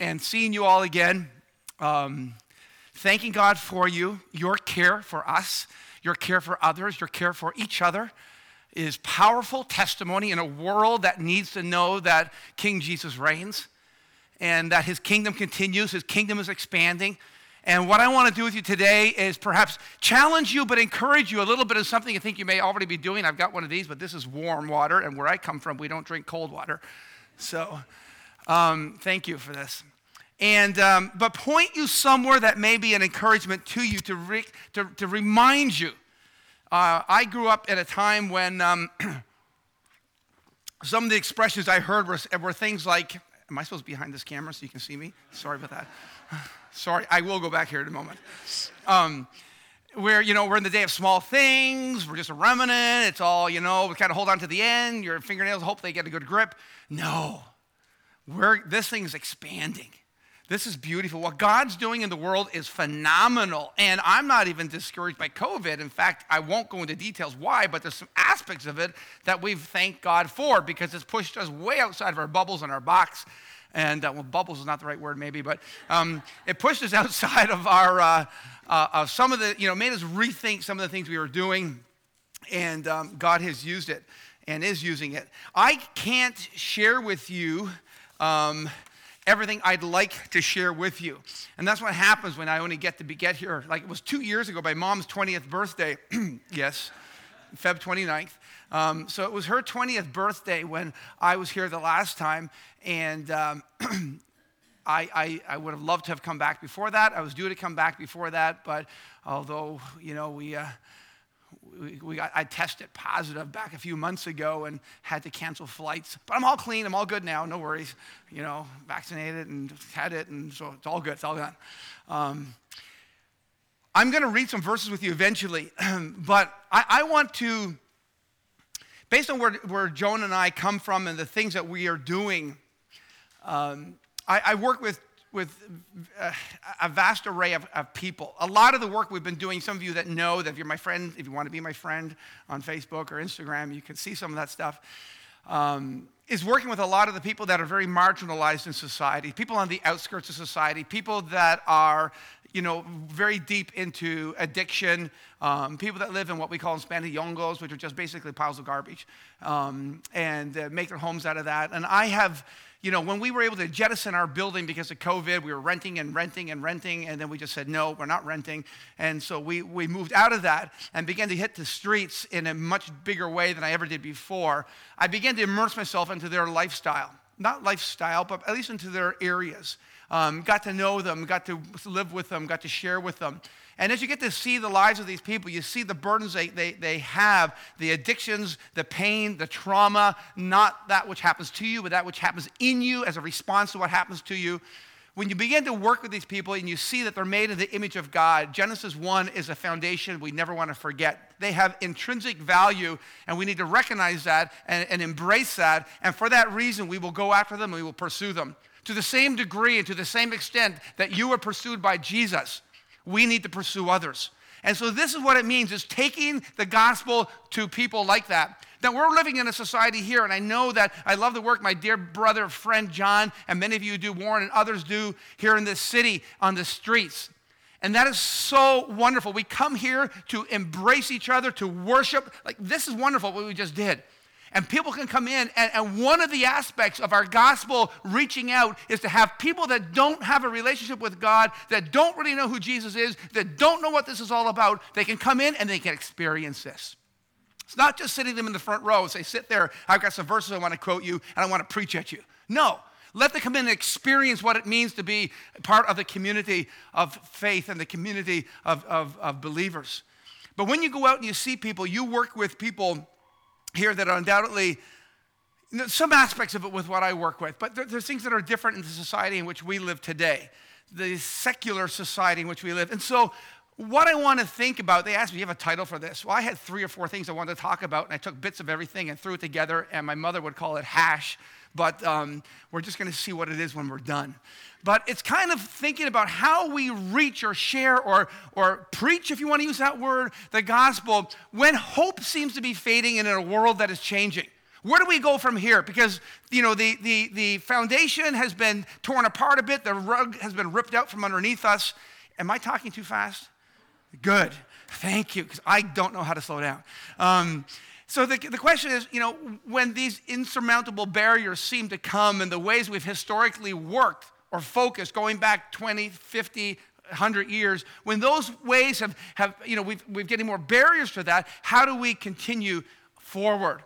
and seeing you all again. Um, thanking God for you, your care for us, your care for others, your care for each other is powerful testimony in a world that needs to know that King Jesus reigns and that his kingdom continues, his kingdom is expanding. And what I want to do with you today is perhaps challenge you, but encourage you a little bit of something you think you may already be doing. I've got one of these, but this is warm water, and where I come from, we don't drink cold water. So um, thank you for this. And, um, but point you somewhere that may be an encouragement to you to, re- to, to remind you. Uh, I grew up at a time when um, some of the expressions I heard were, were things like, Am I supposed to be behind this camera so you can see me? Sorry about that. Sorry, I will go back here in a moment. Um, where, you know, we're in the day of small things, we're just a remnant, it's all, you know, we kind of hold on to the end, your fingernails, hope they get a good grip. No, we're, this thing is expanding. This is beautiful. What God's doing in the world is phenomenal. And I'm not even discouraged by COVID. In fact, I won't go into details why, but there's some aspects of it that we've thanked God for because it's pushed us way outside of our bubbles and our box. And, uh, well, bubbles is not the right word, maybe, but um, it pushed us outside of our, uh, uh, of some of the, you know, made us rethink some of the things we were doing. And um, God has used it and is using it. I can't share with you. Um, everything I'd like to share with you. And that's what happens when I only get to be, get here. Like it was two years ago, my mom's 20th birthday. yes, Feb 29th. Um, so it was her 20th birthday when I was here the last time. And um, I, I, I, would have loved to have come back before that. I was due to come back before that. But although, you know, we. Uh, we, got, I tested positive back a few months ago and had to cancel flights. But I'm all clean. I'm all good now. No worries. You know, vaccinated and had it, and so it's all good. It's all done. Um, I'm going to read some verses with you eventually, but I, I, want to, based on where, where Joan and I come from and the things that we are doing, um, I, I work with with uh, a vast array of, of, people. A lot of the work we've been doing, some of you that know that if you're my friend, if you want to be my friend on Facebook or Instagram, you can see some of that stuff, um, is working with a lot of the people that are very marginalized in society, people on the outskirts of society, people that are you know, very deep into addiction, um, people that live in what we call in Spanish yongos, which are just basically piles of garbage, um, and uh, make their homes out of that. And I have you know, when we were able to jettison our building because of COVID, we were renting and renting and renting, and then we just said, no, we're not renting. And so we, we moved out of that and began to hit the streets in a much bigger way than I ever did before. I began to immerse myself into their lifestyle. Not lifestyle, but at least into their areas. Um, got to know them, got to live with them, got to share with them. And as you get to see the lives of these people, you see the burdens they, they, they have, the addictions, the pain, the trauma, not that which happens to you, but that which happens in you as a response to what happens to you. When you begin to work with these people and you see that they're made in the image of God, Genesis 1 is a foundation we never want to forget. They have intrinsic value, and we need to recognize that and, and embrace that. And for that reason, we will go after them and we will pursue them to the same degree and to the same extent that you were pursued by Jesus we need to pursue others. And so this is what it means is taking the gospel to people like that. Now we're living in a society here, and I know that I love the work my dear brother, friend John, and many of you do, Warren, and others do here in this city on the streets. And that is so wonderful. We come here to embrace each other, to worship. Like, this is wonderful what we just did. And people can come in, and, and, one of the aspects of our gospel reaching out is to have people that don't have a relationship with God, that don't really know who Jesus is, that don't know what this is all about, they can come in and they can experience this. It's not just sitting them in the front row and say, sit there, I've got some verses I want to quote you, and I want to preach at you. No. Let them come in and experience what it means to be part of the community of faith and the community of, of, of believers. But when you go out and you see people, you work with people here that undoubtedly some aspects of it with what I work with, but there's things that are different in the society in which we live today, the secular society in which we live. And so, what I want to think about, they asked me, Do you have a title for this? Well, I had three or four things I wanted to talk about, and I took bits of everything and threw it together, and my mother would call it hash, but um, we're just going to see what it is when we're done. But it's kind of thinking about how we reach or share or, or preach, if you want to use that word, the gospel when hope seems to be fading in a world that is changing. Where do we go from here? Because, you know, the, the, the foundation has been torn apart a bit, the rug has been ripped out from underneath us. Am I talking too fast? Good. Thank you, because I don't know how to slow down. Um, so the, the question is, you know, when these insurmountable barriers seem to come and the ways we've historically worked or focused going back 20, 50, 100 years, when those ways have, have you know, we've, we're getting more barriers to that, how do we continue forward?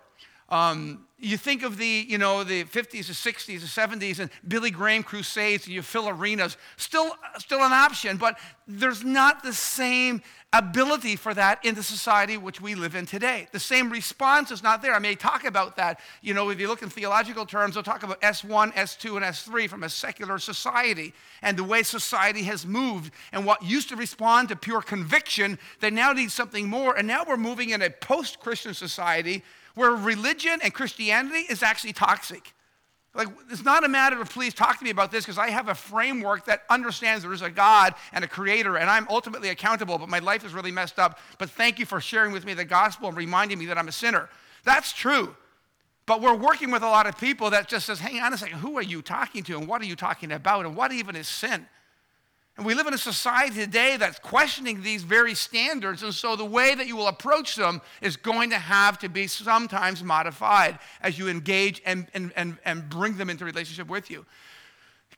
Um, you think of the, you know, the 50s, the 60s, the 70s, and Billy Graham crusades, and you fill arenas. Still, still an option, but there's not the same ability for that in the society which we live in today. The same response is not there. I may talk about that. You know, if you look in theological terms, I'll talk about S1, S2, and S3 from a secular society and the way society has moved and what used to respond to pure conviction, they now need something more. And now we're moving in a post Christian society where religion and Christianity is actually toxic. Like, it's not a matter of please talk to me about this because I have a framework that understands there is a God and a creator and I'm ultimately accountable, but my life is really messed up. But thank you for sharing with me the gospel and reminding me that I'm a sinner. That's true. But we're working with a lot of people that just says, hang on a second, who are you talking to and what are you talking about and what even is sin? And we live in a society today that's questioning these very standards. And so the way that you will approach them is going to have to be sometimes modified as you engage and, and, and, and bring them into relationship with you.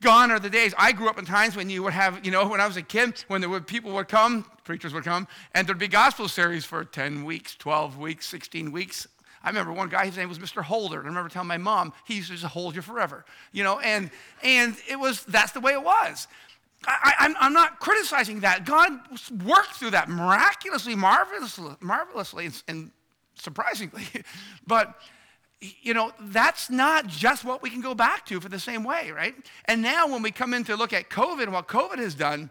Gone are the days. I grew up in times when you would have, you know, when I was a kid, when there would people would come, preachers would come, and there'd be gospel series for 10 weeks, 12 weeks, 16 weeks. I remember one guy, his name was Mr. Holder. And I remember telling my mom, he used to just hold you forever. You know, and and it was that's the way it was. I, am not criticizing that. God worked through that miraculously, marvelously, marvelously and, and surprisingly. but, you know, that's not just what we can go back to for the same way, right? And now when we come in to look at COVID and what COVID has done,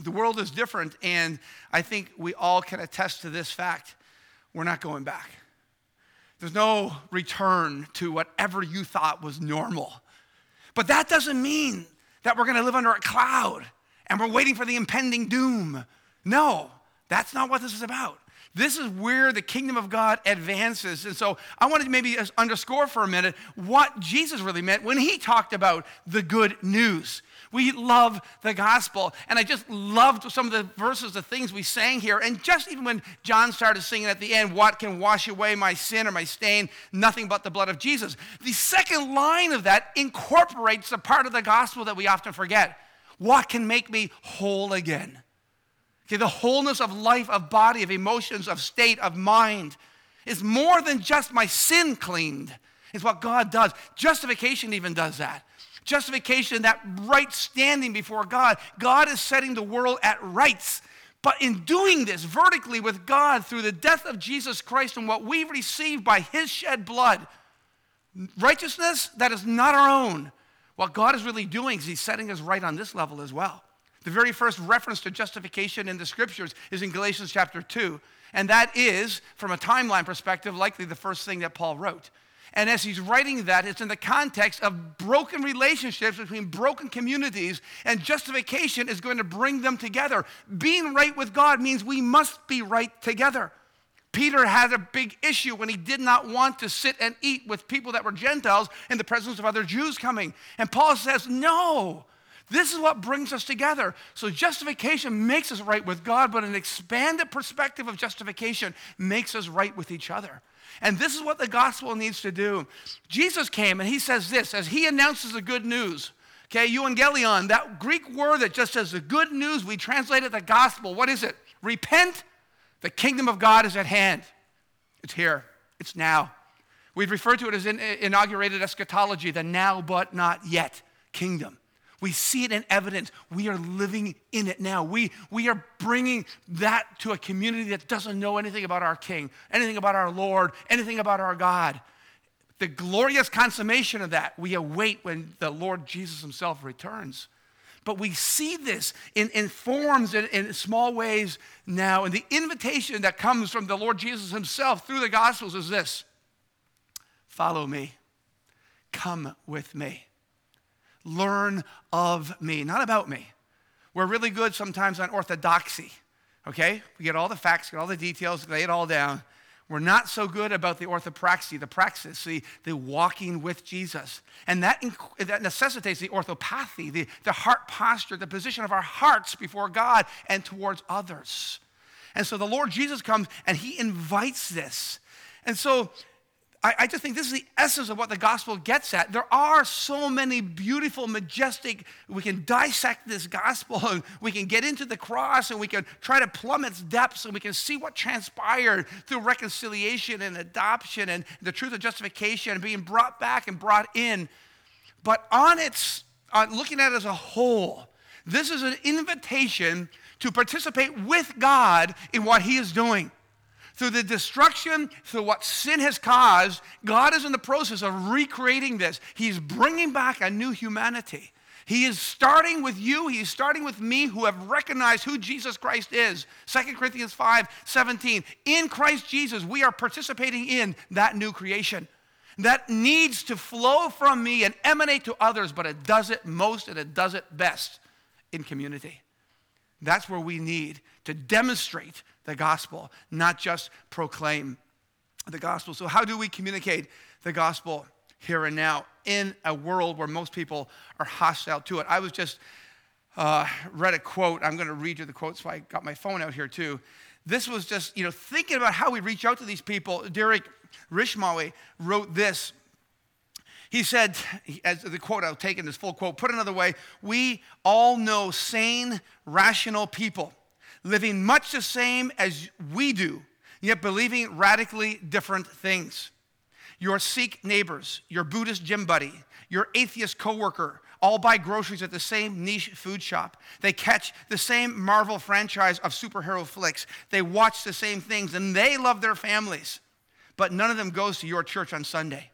the world is different. And I think we all can attest to this fact. We're not going back. There's no return to whatever you thought was normal. But that doesn't mean that we're going to live under a cloud and we're waiting for the impending doom. No, that's not what this is about. This is where the kingdom of God advances. And so I wanted to maybe underscore for a minute what Jesus really meant when he talked about the good news. We love the gospel. And I just loved some of the verses, the things we sang here. And just even when John started singing at the end, What can wash away my sin or my stain? Nothing but the blood of Jesus. The second line of that incorporates a part of the gospel that we often forget. What can make me whole again? Okay, the wholeness of life, of body, of emotions, of state, of mind is more than just my sin cleaned. It's what God does. Justification even does that. Justification, that right standing before God. God is setting the world at rights. But in doing this vertically with God through the death of Jesus Christ and what we've received by his shed blood, righteousness that is not our own. What God is really doing is he's setting us right on this level as well. The very first reference to justification in the scriptures is in Galatians chapter 2. And that is, from a timeline perspective, likely the first thing that Paul wrote. And as he's writing that, it's in the context of broken relationships between broken communities, and justification is going to bring them together. Being right with God means we must be right together. Peter had a big issue when he did not want to sit and eat with people that were Gentiles in the presence of other Jews coming. And Paul says, No, this is what brings us together. So justification makes us right with God, but an expanded perspective of justification makes us right with each other. And this is what the gospel needs to do. Jesus came and he says this as he announces the good news. Okay, euangelion, that Greek word that just says the good news, we translate it the gospel. What is it? Repent, the kingdom of God is at hand. It's here, it's now. We've referred to it as in, inaugurated eschatology, the now but not yet kingdom. We see it in evidence. We are living in it now. We, we are bringing that to a community that doesn't know anything about our King, anything about our Lord, anything about our God. The glorious consummation of that we await when the Lord Jesus Himself returns. But we see this in, in forms, in, in small ways now. And the invitation that comes from the Lord Jesus Himself through the Gospels is this follow me, come with me learn of me, not about me. We're really good sometimes on orthodoxy, okay? We get all the facts, get all the details, lay it all down. We're not so good about the orthopraxy, the praxis, the, the walking with Jesus. And that, that necessitates the orthopathy, the, the heart posture, the position of our hearts before God and towards others. And so the Lord Jesus comes and he invites this. And so I, I, just think this is the essence of what the gospel gets at. There are so many beautiful, majestic, we can dissect this gospel and we can get into the cross and we can try to plumb its depths and we can see what transpired through reconciliation and adoption and the truth of justification and being brought back and brought in. But on its, uh, looking at it as a whole, this is an invitation to participate with God in what He is doing through the destruction, through what sin has caused, God is in the process of recreating this. He's bringing back a new humanity. He is starting with you, he is starting with me who have recognized who Jesus Christ is. 2 Corinthians 5 17. In Christ Jesus, we are participating in that new creation that needs to flow from me and emanate to others, but it does it most and it does it best in community. That's where we need to demonstrate the gospel, not just proclaim the gospel. So, how do we communicate the gospel here and now in a world where most people are hostile to it? I was just uh, read a quote. I'm going to read you the quote, so I got my phone out here too. This was just, you know, thinking about how we reach out to these people. Derek Rishmawy wrote this. He said, as the quote, I'll take in this full quote, put another way, we all know sane, rational people living much the same as we do, yet believing radically different things. Your Sikh neighbors, your Buddhist gym buddy, your atheist coworker, all buy groceries at the same niche food shop. They catch the same Marvel franchise of superhero flicks. They watch the same things and they love their families. But none of them goes to your church on Sunday.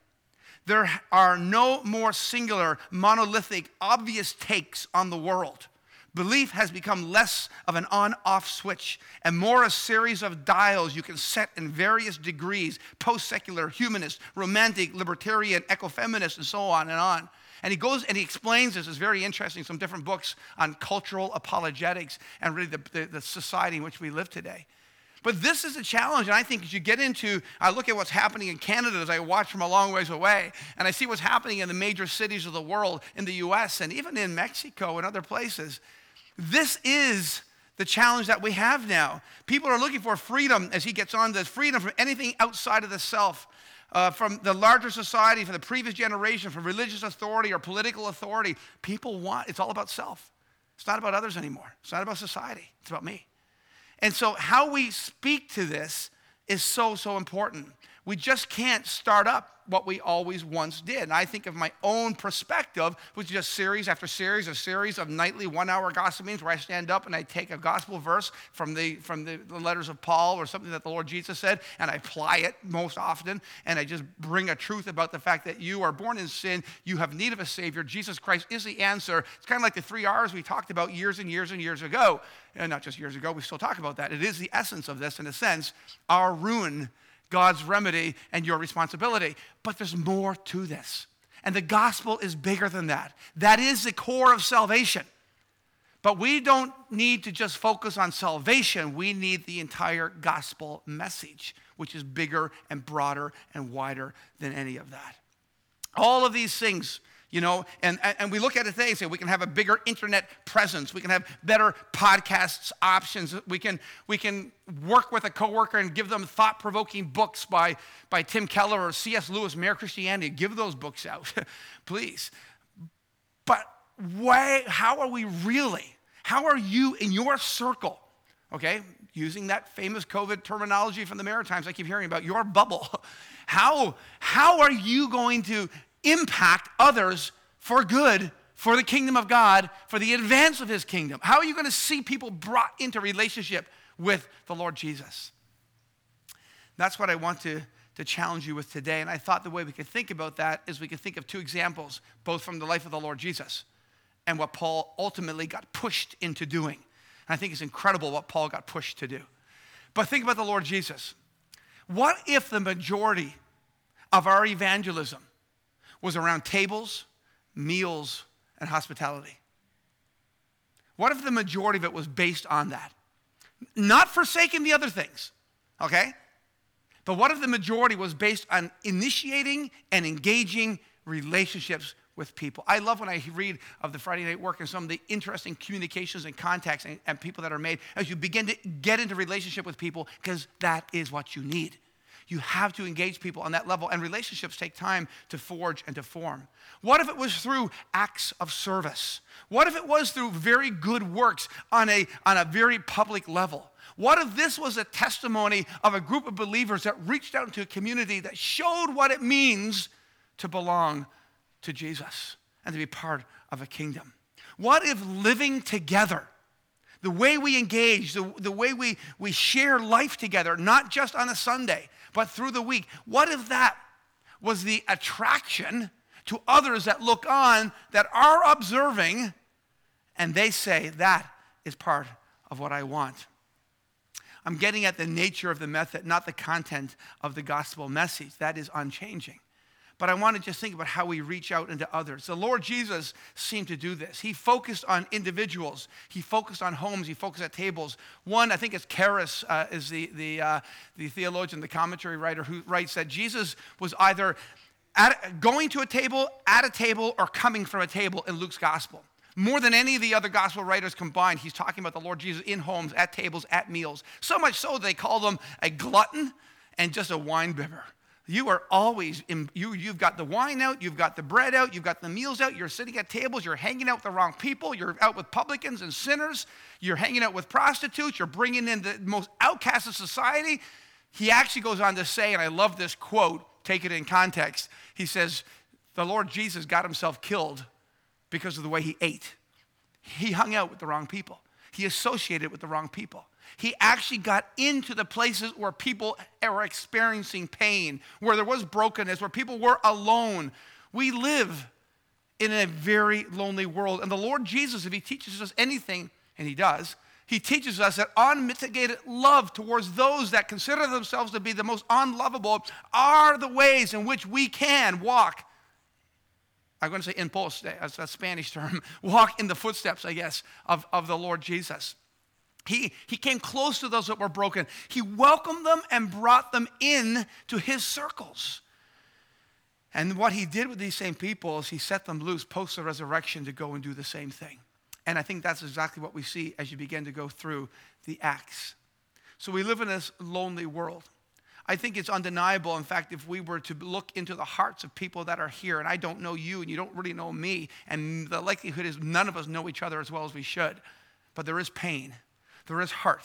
There are no more singular, monolithic, obvious takes on the world. Belief has become less of an on off switch and more a series of dials you can set in various degrees post secular, humanist, romantic, libertarian, ecofeminist, and so on and on. And he goes and he explains this. It's very interesting, some different books on cultural apologetics and really the, the, the society in which we live today. But this is a challenge, and I think as you get into, I look at what's happening in Canada as I watch from a long ways away, and I see what's happening in the major cities of the world, in the US, and even in Mexico and other places. This is the challenge that we have now. People are looking for freedom as he gets on this freedom from anything outside of the self. Uh, from the larger society, from the previous generation, from religious authority or political authority. People want, it's all about self. It's not about others anymore. It's not about society. It's about me. And so, how we speak to this is so, so important. We just can't start up what we always once did. And I think of my own perspective, which is just series after series of series of nightly one-hour gospel meetings where I stand up and I take a gospel verse from the from the, the letters of Paul or something that the Lord Jesus said, and I apply it most often, and I just bring a truth about the fact that you are born in sin, you have need of a Savior. Jesus Christ is the answer. It's kind of like the three R's we talked about years and years and years ago. And not just years ago, we still talk about that. It is the essence of this, in a sense, our ruin God's remedy and your responsibility. But there's more to this. And the gospel is bigger than that. That is the core of salvation. But we don't need to just focus on salvation. We need the entire gospel message, which is bigger and broader and wider than any of that. All of these things you know and, and we look at it today and say we can have a bigger internet presence. We can have better podcasts options. We can we can work with a coworker and give them thought-provoking books by by tim keller or cs lewis mere christianity. Give those books out please. But why how are we really how are you in your circle okay using that famous covid terminology from the maritimes i keep hearing about your bubble. How how are you going to impact others for good for the kingdom of God, for the advance of his kingdom? How are you going to see people brought into relationship with the Lord Jesus? That's what I want to, to challenge you with today. And I thought the way we could think about that is we could think of two examples, both from the life of the Lord Jesus and what Paul ultimately got pushed into doing. And I think it's incredible what Paul got pushed to do. But think about the Lord Jesus. What if the majority of our evangelism was around tables, meals, and hospitality. What if the majority of it was based on that? Not forsaking the other things, okay? But what if the majority was based on initiating and engaging relationships with people? I love when I read of the Friday night work and some of the interesting communications and contacts and, and people that are made as you begin to get into relationship with people, because that is what you need. You have to engage people on that level, and relationships take time to forge and to form. What if it was through acts of service? What if it was through very good works on a, on a very public level? What if this was a testimony of a group of believers that reached out into a community that showed what it means to belong to Jesus and to be part of a kingdom? What if living together, the way we engage, the, the way we, we share life together, not just on a Sunday, but through the week, what if that was the attraction to others that look on, that are observing, and they say, that is part of what I want? I'm getting at the nature of the method, not the content of the gospel message. That is unchanging. But I want to just think about how we reach out into others. The Lord Jesus seemed to do this. He focused on individuals. He focused on homes. He focused at tables. One, I think it's Karris, uh, is the, the, uh, the theologian, the commentary writer, who writes that Jesus was either at, going to a table, at a table, or coming from a table in Luke's gospel. More than any of the other gospel writers combined, he's talking about the Lord Jesus in homes, at tables, at meals. So much so they call them a glutton and just a wine bibber. You are always, in, you, you've got the wine out, you've got the bread out, you've got the meals out, you're sitting at tables, you're hanging out with the wrong people, you're out with publicans and sinners, you're hanging out with prostitutes, you're bringing in the most outcasts of society. He actually goes on to say, and I love this quote, take it in context. He says, The Lord Jesus got himself killed because of the way he ate. He hung out with the wrong people, he associated with the wrong people. He actually got into the places where people were experiencing pain, where there was brokenness, where people were alone. We live in a very lonely world. And the Lord Jesus, if He teaches us anything, and He does, He teaches us that unmitigated love towards those that consider themselves to be the most unlovable are the ways in which we can walk I'm going to say post, that's a Spanish term, walk in the footsteps, I guess, of, of the Lord Jesus. He, he came close to those that were broken. He welcomed them and brought them in to his circles. And what he did with these same people is he set them loose post the resurrection to go and do the same thing. And I think that's exactly what we see as you begin to go through the Acts. So we live in this lonely world. I think it's undeniable. In fact, if we were to look into the hearts of people that are here, and I don't know you and you don't really know me, and the likelihood is none of us know each other as well as we should, but there is pain, there is hurt.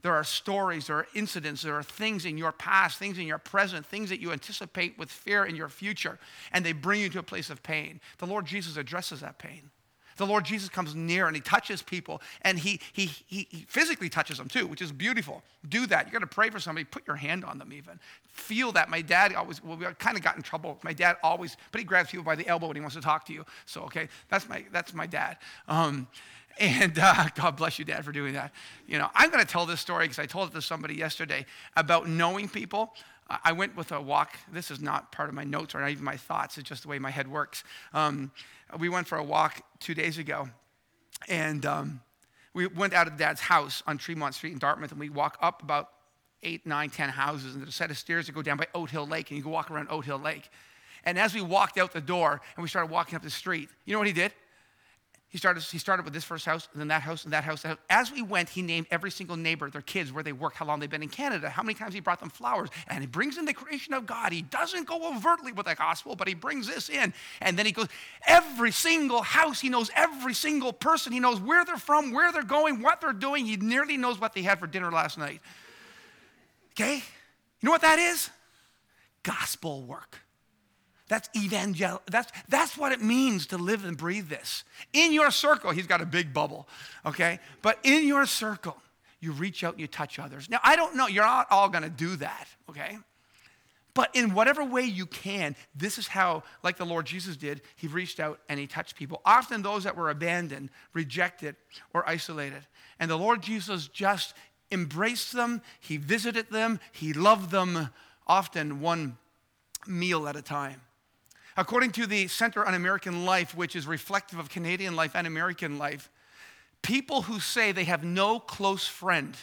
There are stories, there are incidents, there are things in your past, things in your present, things that you anticipate with fear in your future, and they bring you to a place of pain. The Lord Jesus addresses that pain. The Lord Jesus comes near and he touches people and he, he, he, he physically touches them too, which is beautiful. Do that. You're going to pray for somebody, put your hand on them even. Feel that. My dad always, well, we kind of got in trouble. My dad always, but he grabs people by the elbow when he wants to talk to you. So, okay, that's my, that's my dad. Um, and uh, God bless you, Dad, for doing that. You know, I'm going to tell this story because I told it to somebody yesterday about knowing people. I went with a walk. This is not part of my notes or not even my thoughts. It's just the way my head works. Um, we went for a walk two days ago, and um, we went out of Dad's house on Tremont Street in Dartmouth, and we walk up about eight, nine, ten houses, and there's a set of stairs that go down by Oathill Lake, and you can walk around Oathill Lake. And as we walked out the door and we started walking up the street, you know what he did? He started, he started with this first house, and then that house, and that house, As we went, he named every single neighbor, their kids, where they work, how long they've been in Canada, how many times he brought them flowers. And he brings in the creation of God. He doesn't go overtly with the gospel, but he brings this in. And then he goes, every single house, he knows every single person. He knows where they're from, where they're going, what they're doing. He nearly knows what they had for dinner last night. Okay? You know what that is? Gospel work. That's evangel. That's, that's what it means to live and breathe this. In your circle, he's got a big bubble, okay? But in your circle, you reach out and you touch others. Now, I don't know, you're not all gonna do that, okay? But in whatever way you can, this is how, like the Lord Jesus did, he reached out and he touched people. Often those that were abandoned, rejected, or isolated. And the Lord Jesus just embraced them, he visited them, he loved them, often one meal at a time. According to the Center on American Life, which is reflective of Canadian life and American life, people who say they have no close friend,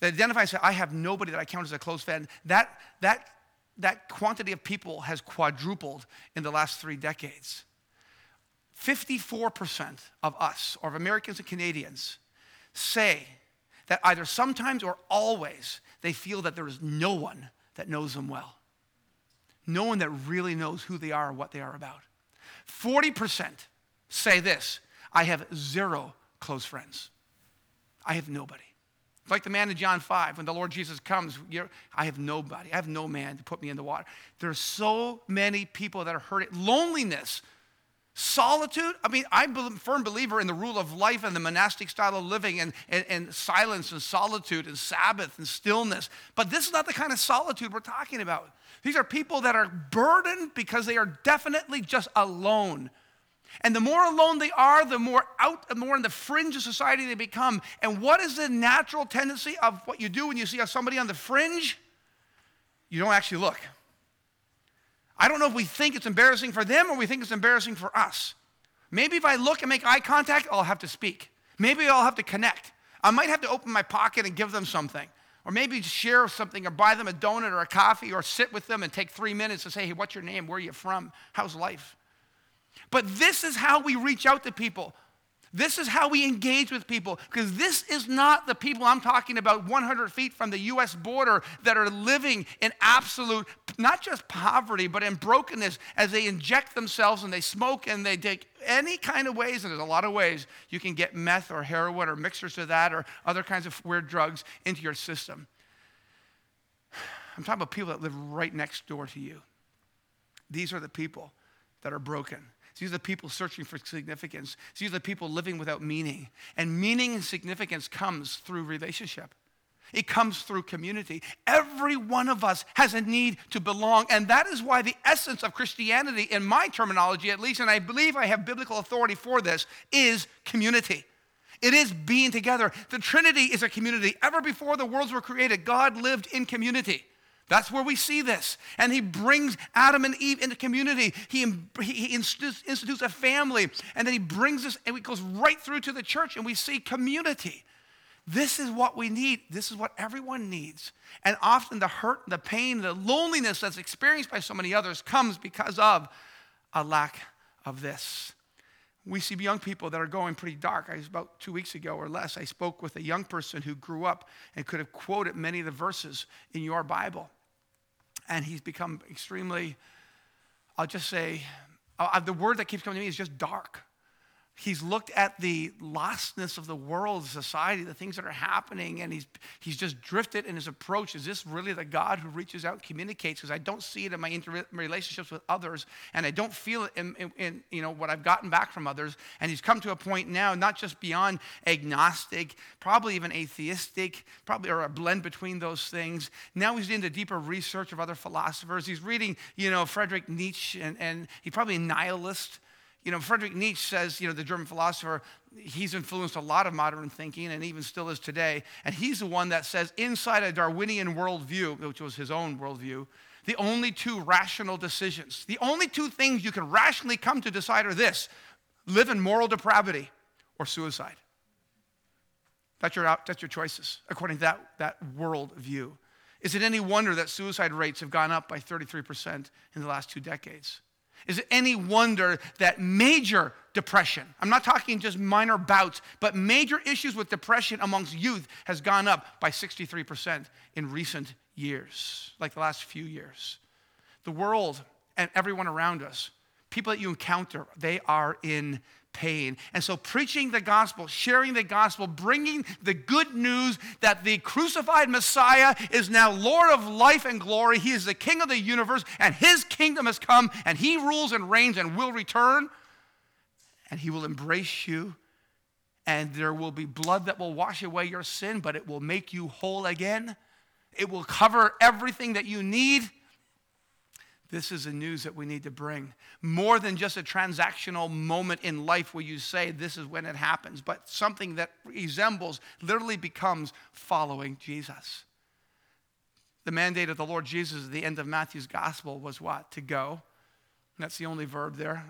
that identify and say, I have nobody that I count as a close friend, that, that, that quantity of people has quadrupled in the last three decades. 54% of us, or of Americans and Canadians, say that either sometimes or always they feel that there is no one that knows them well. No one that really knows who they are or what they are about. 40% say this I have zero close friends. I have nobody. Like the man in John 5, when the Lord Jesus comes, I have nobody. I have no man to put me in the water. There are so many people that are hurting. Loneliness, solitude. I mean, I'm a firm believer in the rule of life and the monastic style of living and, and, and silence and solitude and Sabbath and stillness. But this is not the kind of solitude we're talking about. These are people that are burdened because they are definitely just alone. And the more alone they are, the more out, the more in the fringe of society they become. And what is the natural tendency of what you do when you see somebody on the fringe? You don't actually look. I don't know if we think it's embarrassing for them or we think it's embarrassing for us. Maybe if I look and make eye contact, I'll have to speak. Maybe I'll have to connect. I might have to open my pocket and give them something. Or maybe share something or buy them a donut or a coffee or sit with them and take three minutes to say, hey, what's your name? Where are you from? How's life? But this is how we reach out to people. This is how we engage with people because this is not the people I'm talking about 100 feet from the US border that are living in absolute, not just poverty, but in brokenness as they inject themselves and they smoke and they take any kind of ways, and there's a lot of ways you can get meth or heroin or mixtures of that or other kinds of weird drugs into your system. I'm talking about people that live right next door to you. These are the people that are broken. These are the people searching for significance. These are the people living without meaning. And meaning and significance comes through relationship. It comes through community. Every one of us has a need to belong. And that is why the essence of Christianity, in my terminology at least, and I believe I have biblical authority for this, is community. It is being together. The Trinity is a community. Ever before the worlds were created, God lived in community. That's where we see this. And he brings Adam and Eve into community. He, he institutes a family. And then he brings us, and it goes right through to the church, and we see community. This is what we need. This is what everyone needs. And often the hurt, the pain, the loneliness that's experienced by so many others comes because of a lack of this. We see young people that are going pretty dark. I was about two weeks ago or less. I spoke with a young person who grew up and could have quoted many of the verses in your Bible and he's become extremely, I'll just say, uh, the word that keeps coming to me is just dark. He's looked at the lostness of the world, society, the things that are happening, and he's, he's just drifted in his approach. Is this really the God who reaches out and communicates? Because I don't see it in my inter- relationships with others, and I don't feel it in, in, in, you know, what I've gotten back from others. And he's come to a point now, not just beyond agnostic, probably even atheistic, probably or a blend between those things. Now he's into deeper research of other philosophers. He's reading, you know, Frederick Nietzsche, and, and he's probably a nihilist you know, Friedrich Nietzsche says, you know, the German philosopher, he's influenced a lot of modern thinking and even still is today. And he's the one that says, inside a Darwinian worldview, which was his own worldview, the only two rational decisions, the only two things you can rationally come to decide are this live in moral depravity or suicide. That's your, that's your choices, according to that, that worldview. Is it any wonder that suicide rates have gone up by 33% in the last two decades? Is it any wonder that major depression, I'm not talking just minor bouts, but major issues with depression amongst youth has gone up by 63% in recent years, like the last few years. The world and everyone around us, people that you encounter, they are in pain. And so, preaching the gospel, sharing the gospel, bringing the good news that the crucified Messiah is now Lord of life and glory. He is the King of the universe, and his kingdom has come, and he rules and reigns and will return, and he will embrace you. And there will be blood that will wash away your sin, but it will make you whole again. It will cover everything that you need. This is the news that we need to bring. More than just a transactional moment in life where you say this is when it happens, but something that resembles, literally becomes following Jesus. The mandate of the Lord Jesus at the end of Matthew's gospel was what? To go. That's the only verb there.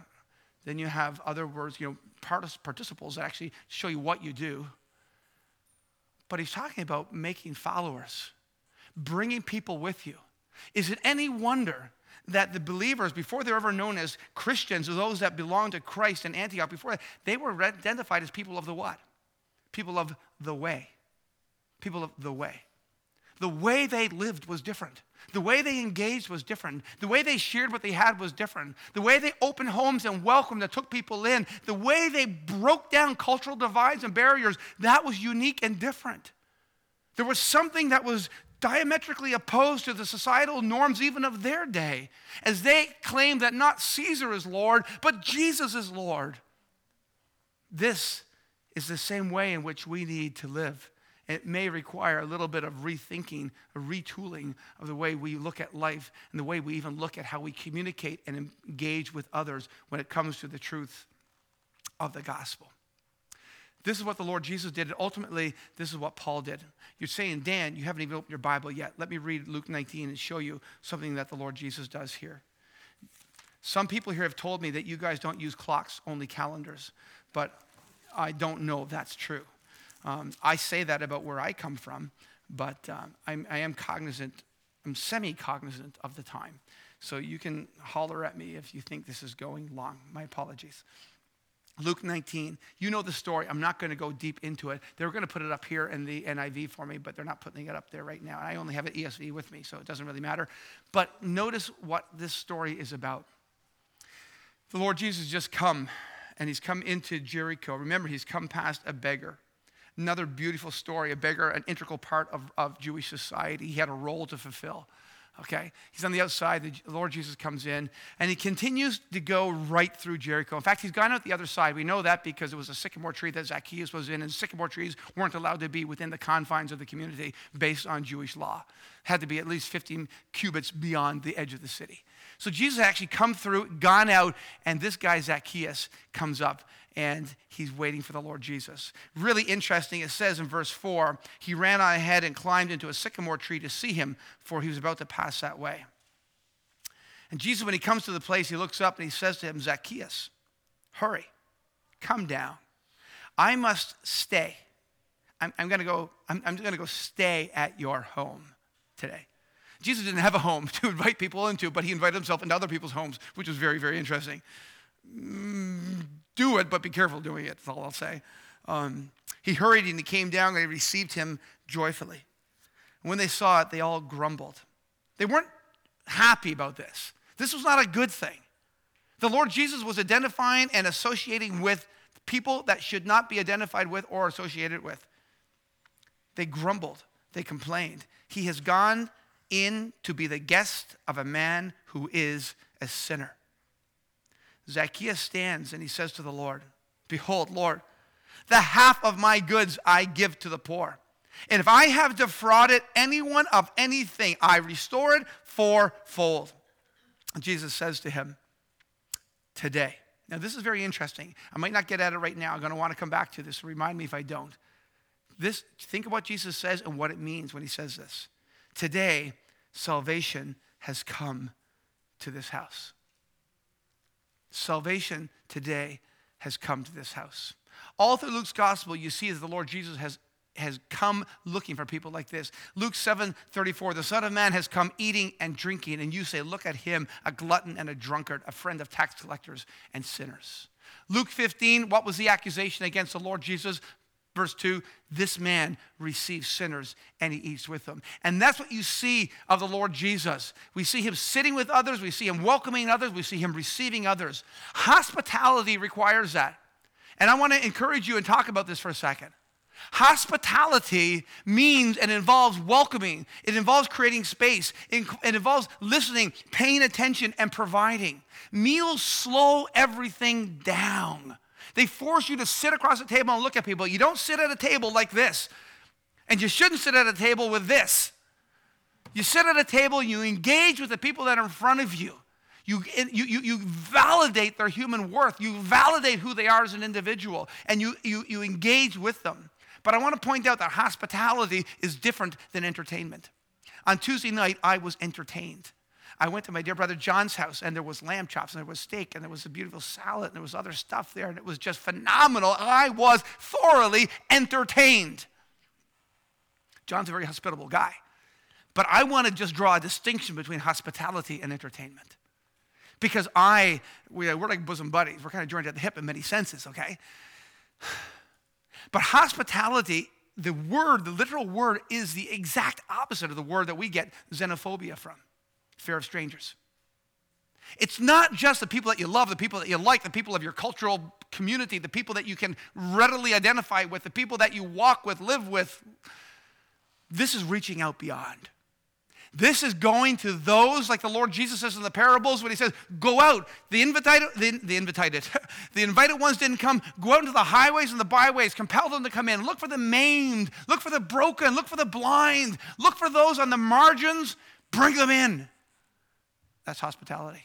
Then you have other words, you know, participles that actually show you what you do. but he's talking about making followers, bringing people with you. Is it any wonder that the believers, before they were ever known as Christians, or those that belong to Christ in Antioch, before that, they were identified as people of the what? People of the way. People of the way. The way they lived was different. The way they engaged was different. The way they shared what they had was different. The way they opened homes and welcomed and took people in, the way they broke down cultural divides and barriers, that was unique and different. There was something that was diametrically opposed to the societal norms even of their day, as they claim that not Caesar is Lord, but Jesus is Lord. This is the same way in which we need to live it may require a little bit of rethinking, a retooling of the way we look at life and the way we even look at how we communicate and engage with others when it comes to the truth of the gospel. This is what the Lord Jesus did, and ultimately, this is what Paul did. You're saying, Dan, you haven't even opened your Bible yet. Let me read Luke 19 and show you something that the Lord Jesus does here. Some people here have told me that you guys don't use clocks, only calendars, but I don't know if that's true. Um, I say that about where I come from, but um, I'm, I am cognizant, I'm semi cognizant of the time. So you can holler at me if you think this is going long. My apologies. Luke 19, you know the story. I'm not going to go deep into it. They were going to put it up here in the NIV for me, but they're not putting it up there right now. And I only have an ESV with me, so it doesn't really matter. But notice what this story is about. The Lord Jesus just come, and he's come into Jericho. Remember, he's come past a beggar. Another beautiful story, a beggar, an integral part of, of Jewish society. He had a role to fulfill. Okay? He's on the outside. The Lord Jesus comes in, and he continues to go right through Jericho. In fact, he's gone out the other side. We know that because it was a sycamore tree that Zacchaeus was in, and sycamore trees weren't allowed to be within the confines of the community based on Jewish law. Had to be at least 15 cubits beyond the edge of the city. So Jesus actually come through, gone out, and this guy Zacchaeus comes up and he's waiting for the Lord Jesus. Really interesting, it says in verse 4 he ran on ahead and climbed into a sycamore tree to see him, for he was about to pass that way. And Jesus, when he comes to the place, he looks up and he says to him, Zacchaeus, hurry, come down. I must stay. I'm, I'm going to go, I'm, I'm going to go stay at your home today. Jesus didn't have a home to invite people into, but he invited himself into other people's homes, which was very, very interesting. Mm, Do it, but be careful doing it. That's all I'll say. Um, he hurried and he came down and they received him joyfully. When they saw it, they all grumbled. They weren't happy about this. This was not a good thing. The Lord Jesus was identifying and associating with people that should not be identified with or associated with. They grumbled, they complained. He has gone in to be the guest of a man who is a sinner. Zacchaeus stands and he says to the Lord, Behold, Lord, the half of my goods I give to the poor. And if I have defrauded anyone of anything, I restore it fourfold. Jesus says to him, Today. Now, this is very interesting. I might not get at it right now. I'm going to want to come back to this. Remind me if I don't. This, think of what Jesus says and what it means when he says this. Today, salvation has come to this house. Salvation today has come to this house. All through Luke's gospel, you see that the Lord Jesus has, has come looking for people like this. Luke 7 34, the Son of Man has come eating and drinking, and you say, Look at him, a glutton and a drunkard, a friend of tax collectors and sinners. Luke 15, what was the accusation against the Lord Jesus? Verse 2 this man receives sinners and he eats with them. And that's what you see of the Lord Jesus. We see him sitting with others, we see him welcoming others, we see him receiving others. Hospitality requires that. And I want to encourage you and talk about this for a second. Hospitality means and involves welcoming, it involves creating space, it involves listening, paying attention, and providing. Meals slow everything down. They force you to sit across the table and look at people. You don't sit at a table like this. And you shouldn't sit at a table with this. You sit at a table, you engage with the people that are in front of you. You, you, you, you validate their human worth. You validate who they are as an individual, and you, you, you engage with them. But I want to point out that hospitality is different than entertainment. On Tuesday night, I was entertained. I went to my dear brother John's house, and there was lamb chops, and there was steak, and there was a beautiful salad, and there was other stuff there, and it was just phenomenal. I was thoroughly entertained. John's a very hospitable guy. But I want to just draw a distinction between hospitality and entertainment. Because I, we, we're like bosom buddies. We're kind of joined at the hip in many senses, okay? But hospitality, the word, the literal word, is the exact opposite of the word that we get xenophobia from fear of strangers. It's not just the people that you love, the people that you like, the people of your cultural community, the people that you can readily identify with, the people that you walk with, live with. This is reaching out beyond. This is going to those, like the Lord Jesus says in the parables, when he says, Go out. The invited, the, the invited, the invited ones didn't come. Go out into the highways and the byways, compel them to come in. Look for the maimed, look for the broken, look for the blind, look for those on the margins, bring them in. That's hospitality.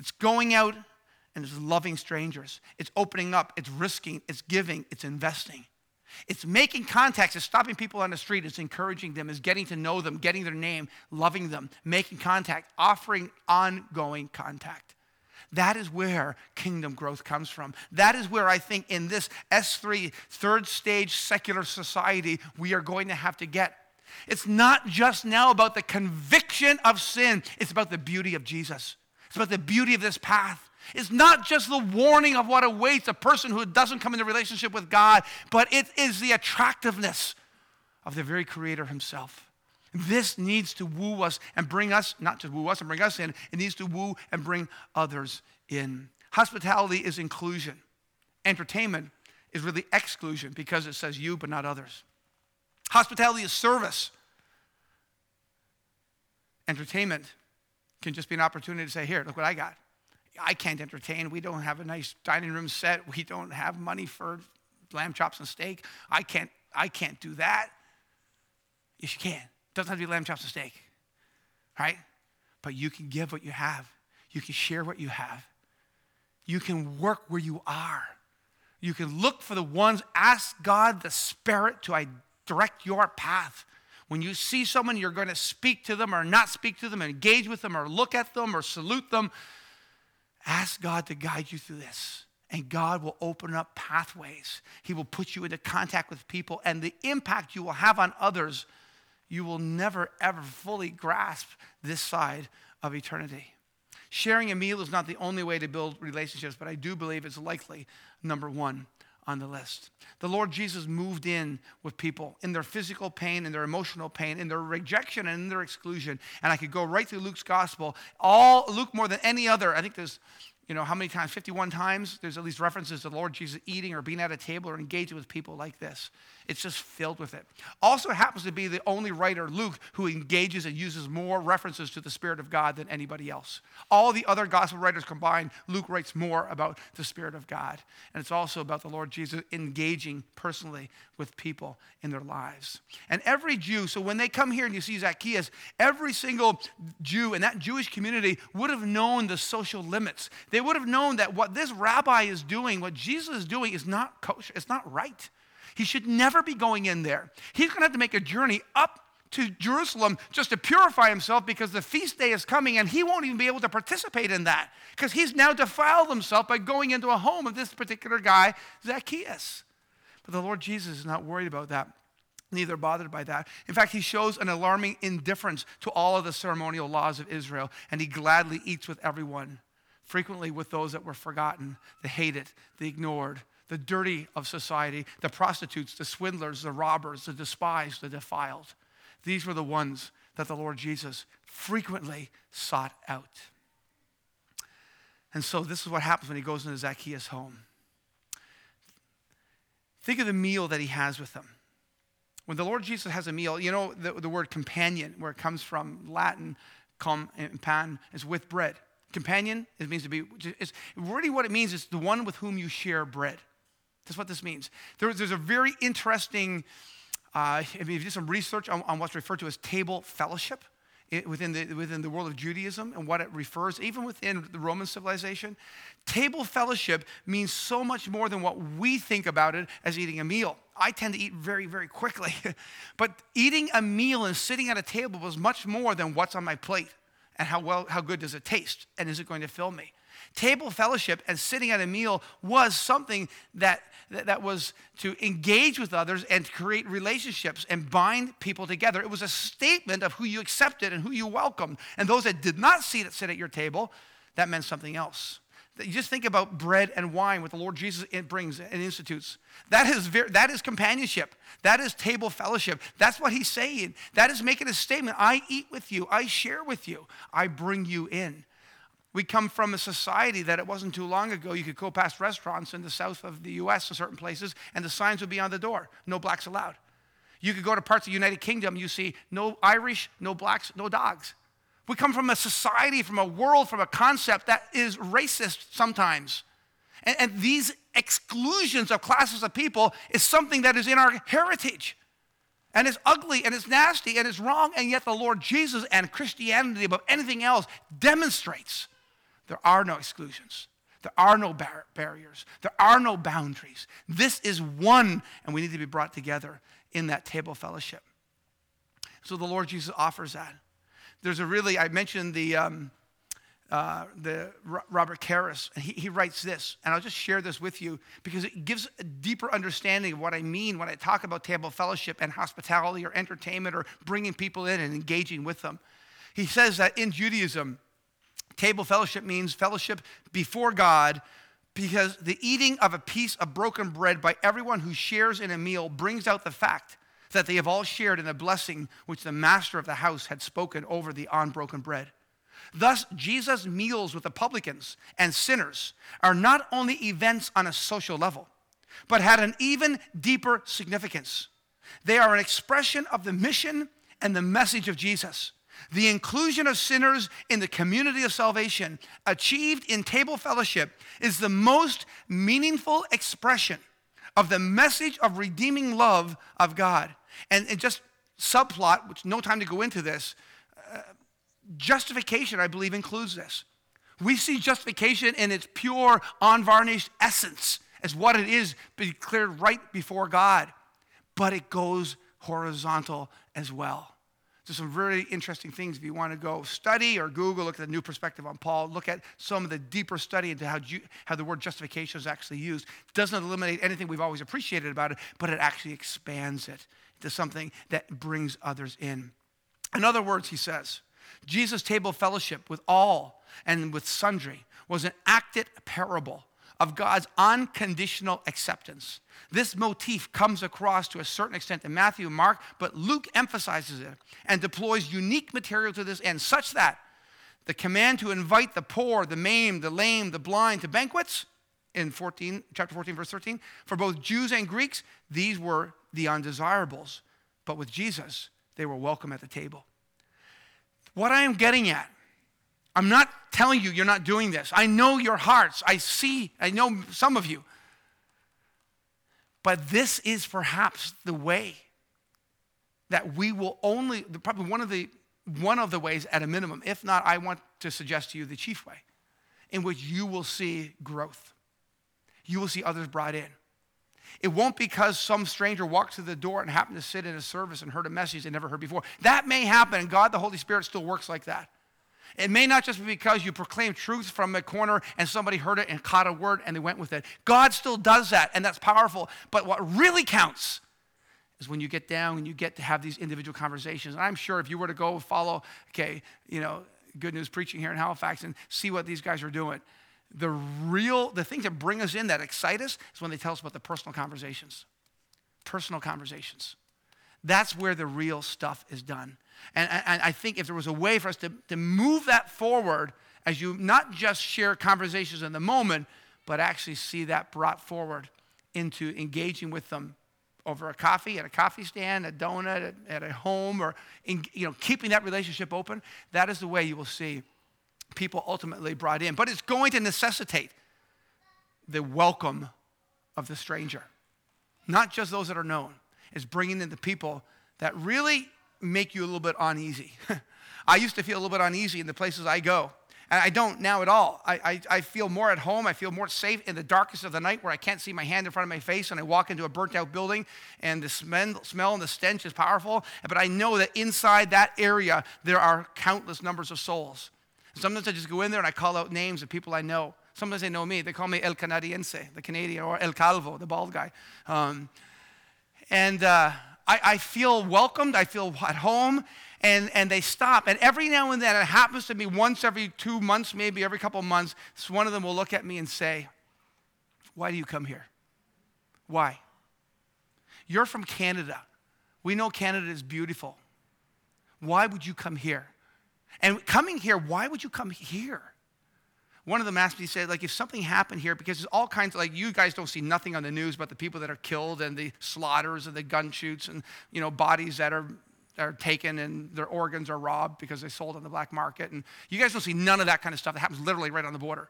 It's going out and it's loving strangers. It's opening up, it's risking, it's giving, it's investing. It's making contacts, it's stopping people on the street, it's encouraging them, it's getting to know them, getting their name, loving them, making contact, offering ongoing contact. That is where kingdom growth comes from. That is where I think in this S3, third stage secular society, we are going to have to get. It's not just now about the conviction of sin, it's about the beauty of Jesus. It's about the beauty of this path. It's not just the warning of what awaits a person who doesn't come into relationship with God, but it is the attractiveness of the very Creator Himself. This needs to woo us and bring us, not just woo us and bring us in, it needs to woo and bring others in. Hospitality is inclusion. Entertainment is really exclusion because it says you but not others. Hospitality is service. Entertainment can just be an opportunity to say, Here, look what I got. I can't entertain. We don't have a nice dining room set. We don't have money for lamb chops and steak. I can't, I can't do that. Yes, you can. Doesn't have to be lamb chops and steak. Right? But you can give what you have. You can share what you have. You can work where you are. You can look for the ones, ask God the Spirit to direct your path. When you see someone, you're going to speak to them or not speak to them, engage with them or look at them or salute them. Ask God to guide you through this. And God will open up pathways. He will put you into contact with people, and the impact you will have on others, you will never, ever fully grasp this side of eternity. Sharing a meal is not the only way to build relationships, but I do believe it's likely number one on the list. The Lord Jesus moved in with people in their physical pain, in their emotional pain, in their rejection, and in their exclusion. And I could go right through Luke's gospel. All Luke more than any other. I think there's you know, how many times? 51 times, there's at least references to the Lord Jesus eating or being at a table or engaging with people like this. It's just filled with it. Also happens to be the only writer, Luke, who engages and uses more references to the Spirit of God than anybody else. All the other gospel writers combined, Luke writes more about the Spirit of God. And it's also about the Lord Jesus engaging personally with people in their lives. And every Jew, so when they come here and you see Zacchaeus, every single Jew in that Jewish community would have known the social limits. They would have known that what this rabbi is doing, what Jesus is doing, is not kosher, it's not right. He should never be going in there. He's going to have to make a journey up to Jerusalem just to purify himself because the feast day is coming and he won't even be able to participate in that because he's now defiled himself by going into a home of this particular guy, Zacchaeus. But the Lord Jesus is not worried about that, neither bothered by that. In fact, he shows an alarming indifference to all of the ceremonial laws of Israel and he gladly eats with everyone, frequently with those that were forgotten, the hated, the ignored, the dirty of society, the prostitutes, the swindlers, the robbers, the despised, the defiled. These were the ones that the Lord Jesus frequently sought out. And so this is what happens when he goes into Zacchaeus' home. Think of the meal that he has with them. When the Lord Jesus has a meal, you know the, the word companion, where it comes from Latin, com and pan, is with bread. Companion, it means to be, it's really what it means is the one with whom you share bread. That's what this means. There, there's a very interesting, uh, if you do some research on, on, what's referred to as table fellowship within, the, within the world of Judaism and what it refers, even within the Roman civilization, table fellowship means so much more than what we think about it as eating a meal. I tend to eat very, very quickly. but eating a meal and sitting at a table was much more than what's on my plate and how well, how good does it taste and is it going to fill me? Table fellowship and sitting at a meal was something that, that, was to engage with others and create relationships and bind people together. It was a statement of who you accepted and who you welcomed. And those that did not see it sit at your table, that meant something else. You just think about bread and wine, what the Lord Jesus brings and institutes. That is, very, that is companionship. That is table fellowship. That's what he's saying. That is making a statement. I eat with you. I share with you. I bring you in. We come from a society that it wasn't too long ago, you could go past restaurants in the south of the US in certain places, and the signs would be on the door no blacks allowed. You could go to parts of the United Kingdom, you see no Irish, no blacks, no dogs. We come from a society, from a world, from a concept that is racist sometimes. And, and, these exclusions of classes of people is something that is in our heritage. And it's ugly and it's nasty and it's wrong. And yet the Lord Jesus and Christianity, above anything else, demonstrates there are no exclusions. There are no bar- barriers. There are no boundaries. This is one, and we need to be brought together in that table fellowship. So the Lord Jesus offers that. There's a really, I mentioned the, um, uh, the Robert Karris. He, he writes this, and I'll just share this with you because it gives a deeper understanding of what I mean when I talk about table fellowship and hospitality or entertainment or bringing people in and engaging with them. He says that in Judaism, table fellowship means fellowship before God because the eating of a piece of broken bread by everyone who shares in a meal brings out the fact that they have all shared in the blessing which the master of the house had spoken over the unbroken bread. Thus, Jesus' meals with the publicans and sinners are not only events on a social level, but had an even deeper significance. They are an expression of the mission and the message of Jesus. The inclusion of sinners in the community of salvation, achieved in table fellowship, is the most meaningful expression of the message of redeeming love of God. And, and just subplot, which no time to go into this, uh, justification, I believe, includes this. We see justification in its pure, unvarnished essence as what it is declared right before God, but it goes horizontal as well. So some very interesting things if you want to go study or Google, look at the new perspective on Paul, look at some of the deeper study into how, ju- how the word justification is actually used. It doesn't eliminate anything we've always appreciated about it, but it actually expands it to something that brings others in. In other words, he says, Jesus' table fellowship with all and with sundry was an acted parable of God's unconditional acceptance. This motif comes across to a certain extent in Matthew and Mark, but Luke emphasizes it and deploys unique material to this end, such that the command to invite the poor, the maimed, the lame, the blind to banquets in 14, chapter 14, verse 13, for both Jews and Greeks, these were the undesirables. But with Jesus, they were welcome at the table. What I am getting at I'm not telling you you're not doing this. I know your hearts. I see, I know some of you. But this is perhaps the way that we will only, probably one of the, one of the ways at a minimum, if not, I want to suggest to you the chief way, in which you will see growth. You will see others brought in. It won't because some stranger walked through the door and happened to sit in a service and heard a message they never heard before. That may happen, and God, the Holy Spirit, still works like that. It may not just be because you proclaim truth from a corner and somebody heard it and caught a word and they went with it. God still does that, and that's powerful. But what really counts is when you get down and you get to have these individual conversations. And I'm sure if you were to go follow, okay, you know, good news preaching here in Halifax and see what these guys are doing, the real, the things that bring us in that excite us is when they tell us about the personal conversations. Personal conversations. That's where the real stuff is done. And, and I think if there was a way for us to, to move that forward, as you not just share conversations in the moment, but actually see that brought forward into engaging with them over a coffee at a coffee stand, a donut at, a home, or in, you know, keeping that relationship open, that is the way you will see people ultimately brought in. But it's going to necessitate the welcome of the stranger, not just those that are known. It's bringing in the people that really make you a little bit uneasy. I used to feel a little bit uneasy in the places I go. And I don't now at all. I, I, I, feel more at home. I feel more safe in the darkest of the night where I can't see my hand in front of my face and I walk into a burnt out building and the smell, smell and the stench is powerful. But I know that inside that area, there are countless numbers of souls. Sometimes I just go in there and I call out names of people I know sometimes they know me. They call me El Canadiense, the Canadian, or El Calvo, the bald guy. Um, and uh, I, I feel welcomed. I feel at home. And, and they stop. And every now and then, it happens to me once every two months, maybe every couple months, one of them will look at me and say, Why do you come here? Why? You're from Canada. We know Canada is beautiful. Why would you come here? And coming here, why would you come here? One of them asked me, he said, like, if something happened here, because there's all kinds of, like, you guys don't see nothing on the news about the people that are killed and the slaughters and the gun shoots and, you know, bodies that are, are taken and their organs are robbed because they sold on the black market. And you guys don't see none of that kind of stuff that happens literally right on the border.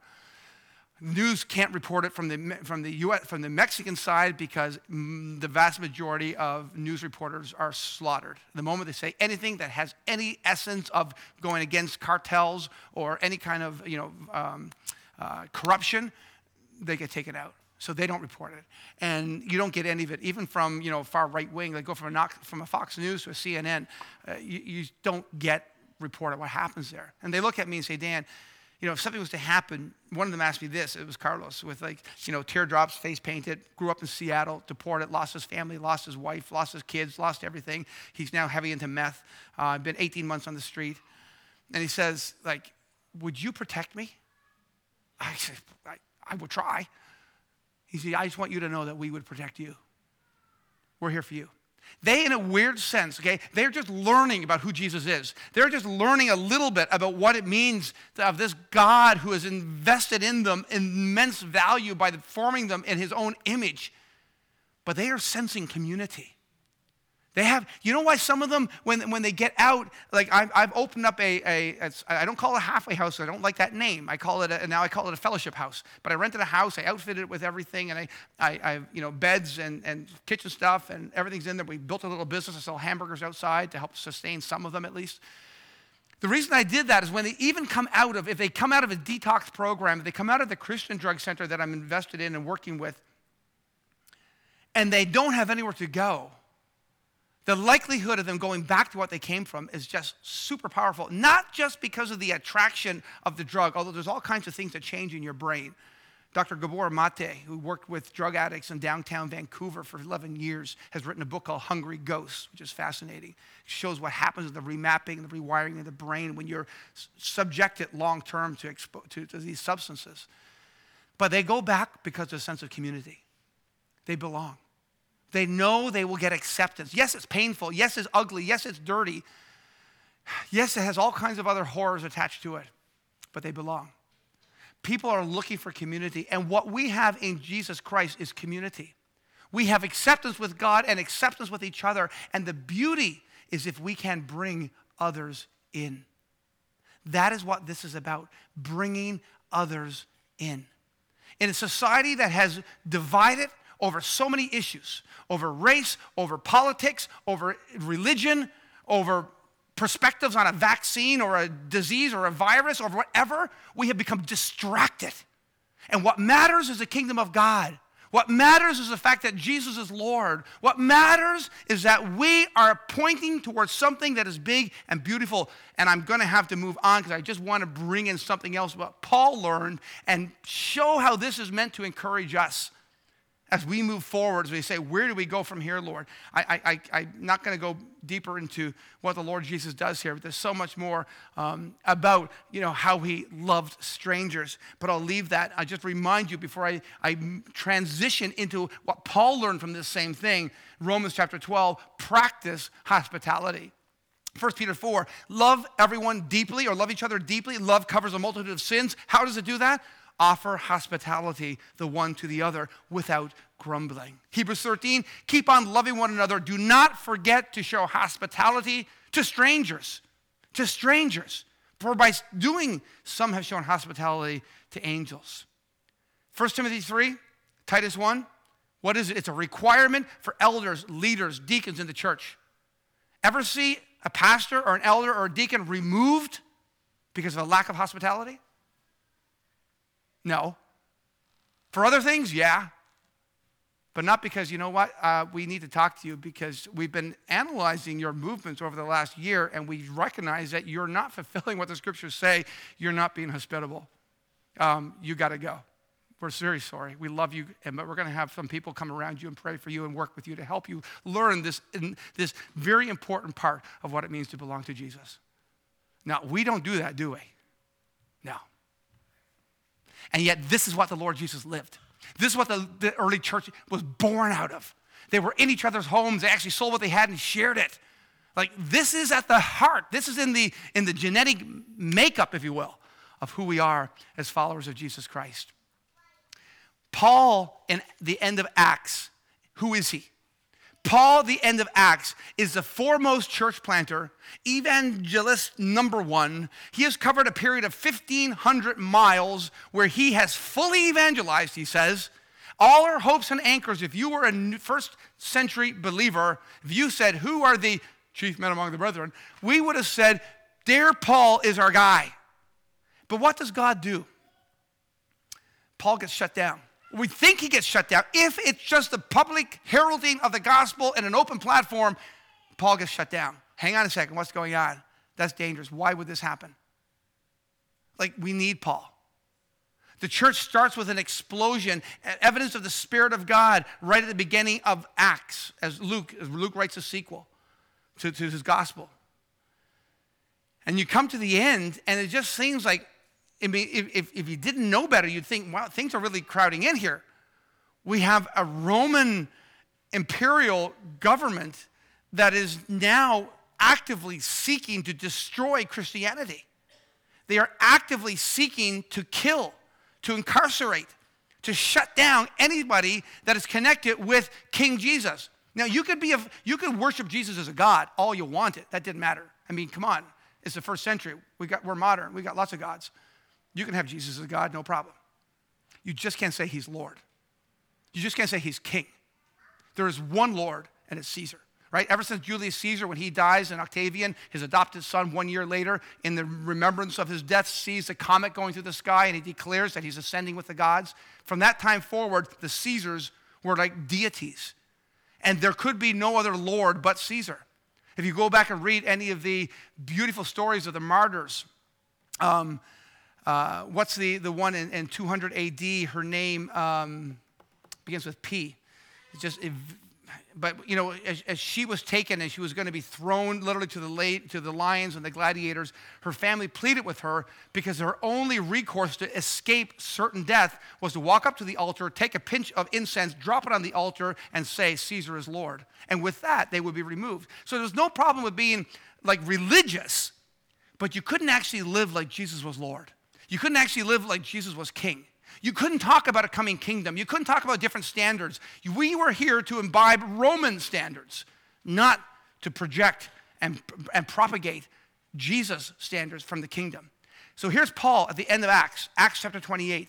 News can't report it from the, from the, US, from the Mexican side because the vast majority of news reporters are slaughtered. The moment they say anything that has any essence of going against cartels or any kind of you know, um, uh, corruption, they get taken out. So they don't report it. And you don't get any of it, even from you know, far right wing. They go from a, from a Fox News to a CNN. Uh, you, you don't get reported what happens there. And they look at me and say, Dan, you know, if something was to happen, one of them asked me this. It was Carlos with like, you know, teardrops, face painted, grew up in Seattle, deported, lost his family, lost his wife, lost his kids, lost everything. He's now heavy into meth. Uh, been 18 months on the street. And he says, like, would you protect me? I said, I, I would try. He said, I just want you to know that we would protect you. We're here for you. They, in a weird sense, okay, they're just learning about who Jesus is. They're just learning a little bit about what it means to have this God who has invested in them immense value by forming them in his own image. But they are sensing community. They have, you know why some of them, when, when they get out, like I've, I've opened up a, a, a, I don't call it a halfway house, I don't like that name. I call it, a, now I call it a fellowship house. But I rented a house, I outfitted it with everything, and I, I, I you know, beds and, and kitchen stuff, and everything's in there. We built a little business to sell hamburgers outside to help sustain some of them at least. The reason I did that is when they even come out of, if they come out of a detox program, if they come out of the Christian drug center that I'm invested in and working with, and they don't have anywhere to go, the likelihood of them going back to what they came from is just super powerful. Not just because of the attraction of the drug, although there's all kinds of things that change in your brain. Dr. Gabor Mate, who worked with drug addicts in downtown Vancouver for 11 years, has written a book called Hungry Ghosts, which is fascinating. It shows what happens with the remapping and the rewiring of the brain when you're subjected long term to, to, to these substances. But they go back because of a sense of community. They belong. They know they will get acceptance. Yes, it's painful. Yes, it's ugly. Yes, it's dirty. Yes, it has all kinds of other horrors attached to it, but they belong. People are looking for community, and what we have in Jesus Christ is community. We have acceptance with God and acceptance with each other, and the beauty is if we can bring others in. That is what this is about bringing others in. In a society that has divided over so many issues over race, over politics, over religion, over perspectives on a vaccine or a disease or a virus or whatever. We have become distracted. And what matters is the kingdom of God. What matters is the fact that Jesus is Lord. What matters is that we are pointing towards something that is big and beautiful. And I'm going to have to move on because I just want to bring in something else what Paul learned and show how this is meant to encourage us as we move forward, as we say, where do we go from here, Lord? I, I, I'm not going to go deeper into what the Lord Jesus does here, but there's so much more um, about, you know, how he loved strangers. But I'll leave that. I just remind you before I, I transition into what Paul learned from this same thing, Romans chapter 12, practice hospitality. 1 Peter 4, love everyone deeply or love each other deeply. Love covers a multitude of sins. How does it do that? Offer hospitality the one to the other without grumbling. Hebrews 13, keep on loving one another. Do not forget to show hospitality to strangers, to strangers. For by doing, some have shown hospitality to angels. 1 Timothy 3, Titus 1, what is it? It's a requirement for elders, leaders, deacons in the church. Ever see a pastor or an elder or a deacon removed because of a lack of hospitality? No. For other things, yeah. But not because, you know what, uh, we need to talk to you because we've been analyzing your movements over the last year and we recognize that you're not fulfilling what the scriptures say. You're not being hospitable. um, you got to go. We're very sorry. We love you, and, but we're going to have some people come around you and pray for you and work with you to help you learn this, this very important part of what it means to belong to Jesus. Now, we don't do that, do we? And yet, this is what the Lord Jesus lived. This is what the, the early church was born out of. They were in each other's homes. They actually sold what they had and shared it. Like this is at the heart. This is in the in the genetic makeup, if you will, of who we are as followers of Jesus Christ. Paul, in the end of Acts, who is he? Paul, the end of Acts, is the foremost church planter, evangelist number one. He has covered a period of 1,500 miles where he has fully evangelized, he says. All our hopes and anchors, if you were a first century believer, if you said, Who are the chief men among the brethren, we would have said, Dear Paul is our guy. But what does God do? Paul gets shut down we think he gets shut down. If it's just the public heralding of the gospel in an open platform, Paul gets shut down. Hang on a second, what's going on? That's dangerous. Why would this happen? Like, we need Paul. The church starts with an explosion, evidence of the Spirit of God right at the beginning of Acts, as Luke, as Luke writes a sequel to, to his gospel. And you come to the end, and it just seems like I mean, if, if you didn't know better, you'd think, wow, things are really crowding in here. We have a Roman imperial government that is now actively seeking to destroy Christianity. They are actively seeking to kill, to incarcerate, to shut down anybody that is connected with King Jesus. Now, you could, be a, you could worship Jesus as a God all you wanted. That didn't matter. I mean, come on. It's the first century. We got, we're modern. We got lots of gods. You can have Jesus as God, no problem. You just can't say he's Lord. You just can't say he's king. There is one Lord, and it's Caesar, right? Ever since Julius Caesar, when he dies, and Octavian, his adopted son, one year later, in the remembrance of his death, sees a comet going through the sky and he declares that he's ascending with the gods. From that time forward, the Caesars were like deities. And there could be no other Lord but Caesar. If you go back and read any of the beautiful stories of the martyrs, um, uh, what's the, the one in, in 200 AD? Her name um, begins with P. It's just, it, but you know, as, as, she was taken and she was going to be thrown literally to the, late, to the lions and the gladiators, her family pleaded with her because her only recourse to escape certain death was to walk up to the altar, take a pinch of incense, drop it on the altar, and say, Caesar is Lord. And with that, they would be removed. So there's no problem with being like religious, but you couldn't actually live like Jesus was Lord. You couldn't actually live like Jesus was king. You couldn't talk about a coming kingdom. You couldn't talk about different standards. We were here to imbibe Roman standards, not to project and, and propagate Jesus' standards from the kingdom. So here's Paul at the end of Acts, Acts chapter 28.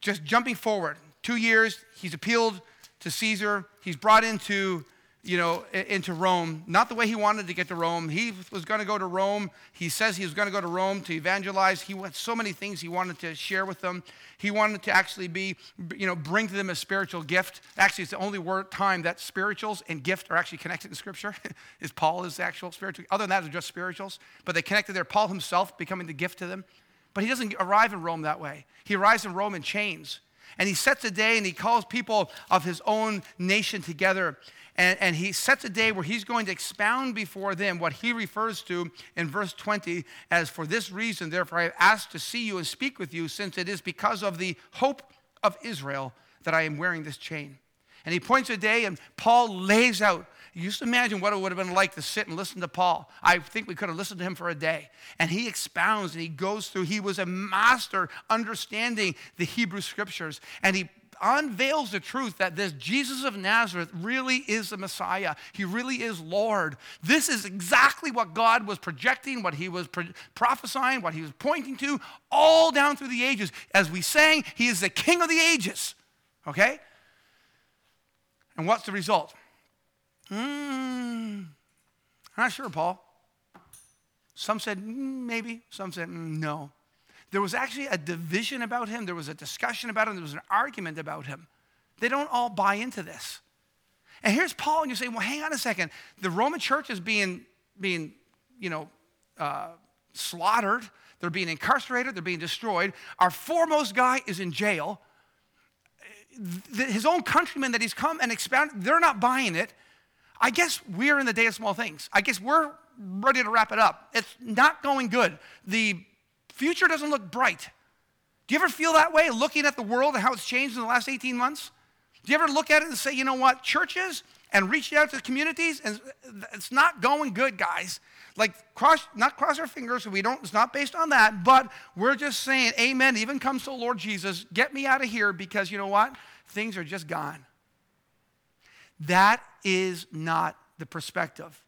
Just jumping forward, two years, he's appealed to Caesar. He's brought into you know, into Rome, not the way he wanted to get to Rome. He was going to go to Rome. He says he was going to go to Rome to evangelize. He had so many things he wanted to share with them. He wanted to actually be, you know, bring to them a spiritual gift. Actually, it's the only word time that spirituals and gift are actually connected in Scripture. is Paul is actual spiritual? Other than that, it's just spirituals. But they connected there. Paul himself becoming the gift to them. But he doesn't arrive in Rome that way. He arrives in Rome in chains. And he sets a day and he calls people of his own nation together. And, and he sets a day where he's going to expound before them what he refers to in verse 20 as, For this reason, therefore, I have asked to see you and speak with you, since it is because of the hope of Israel that I am wearing this chain. And he points a day, and Paul lays out. You just imagine what it would have been like to sit and listen to Paul. I think we could have listened to him for a day. And he expounds and he goes through. He was a master understanding the Hebrew scriptures. And he unveils the truth that this Jesus of Nazareth really is the Messiah. He really is Lord. This is exactly what God was projecting, what he was pro- prophesying, what he was pointing to all down through the ages. As we sang, he is the King of the ages. Okay? And what's the result? Mm, I'm not sure, Paul. Some said mm, maybe, some said mm, no. There was actually a division about him, there was a discussion about him, there was an argument about him. They don't all buy into this. And here's Paul, and you say, well, hang on a second. The Roman church is being, being you know, uh, slaughtered. they're being incarcerated, they're being destroyed. Our foremost guy is in jail. His own countrymen that he's come and expounded, they're not buying it. I guess we're in the day of small things. I guess we're ready to wrap it up. It's not going good. The future doesn't look bright. Do you ever feel that way looking at the world and how it's changed in the last 18 months? Do you ever look at it and say, you know what, churches and reach out to communities, and it's not going good, guys. Like cross, not cross our fingers. We don't. It's not based on that. But we're just saying, Amen. Even comes to Lord Jesus. Get me out of here because you know what? Things are just gone. That is not the perspective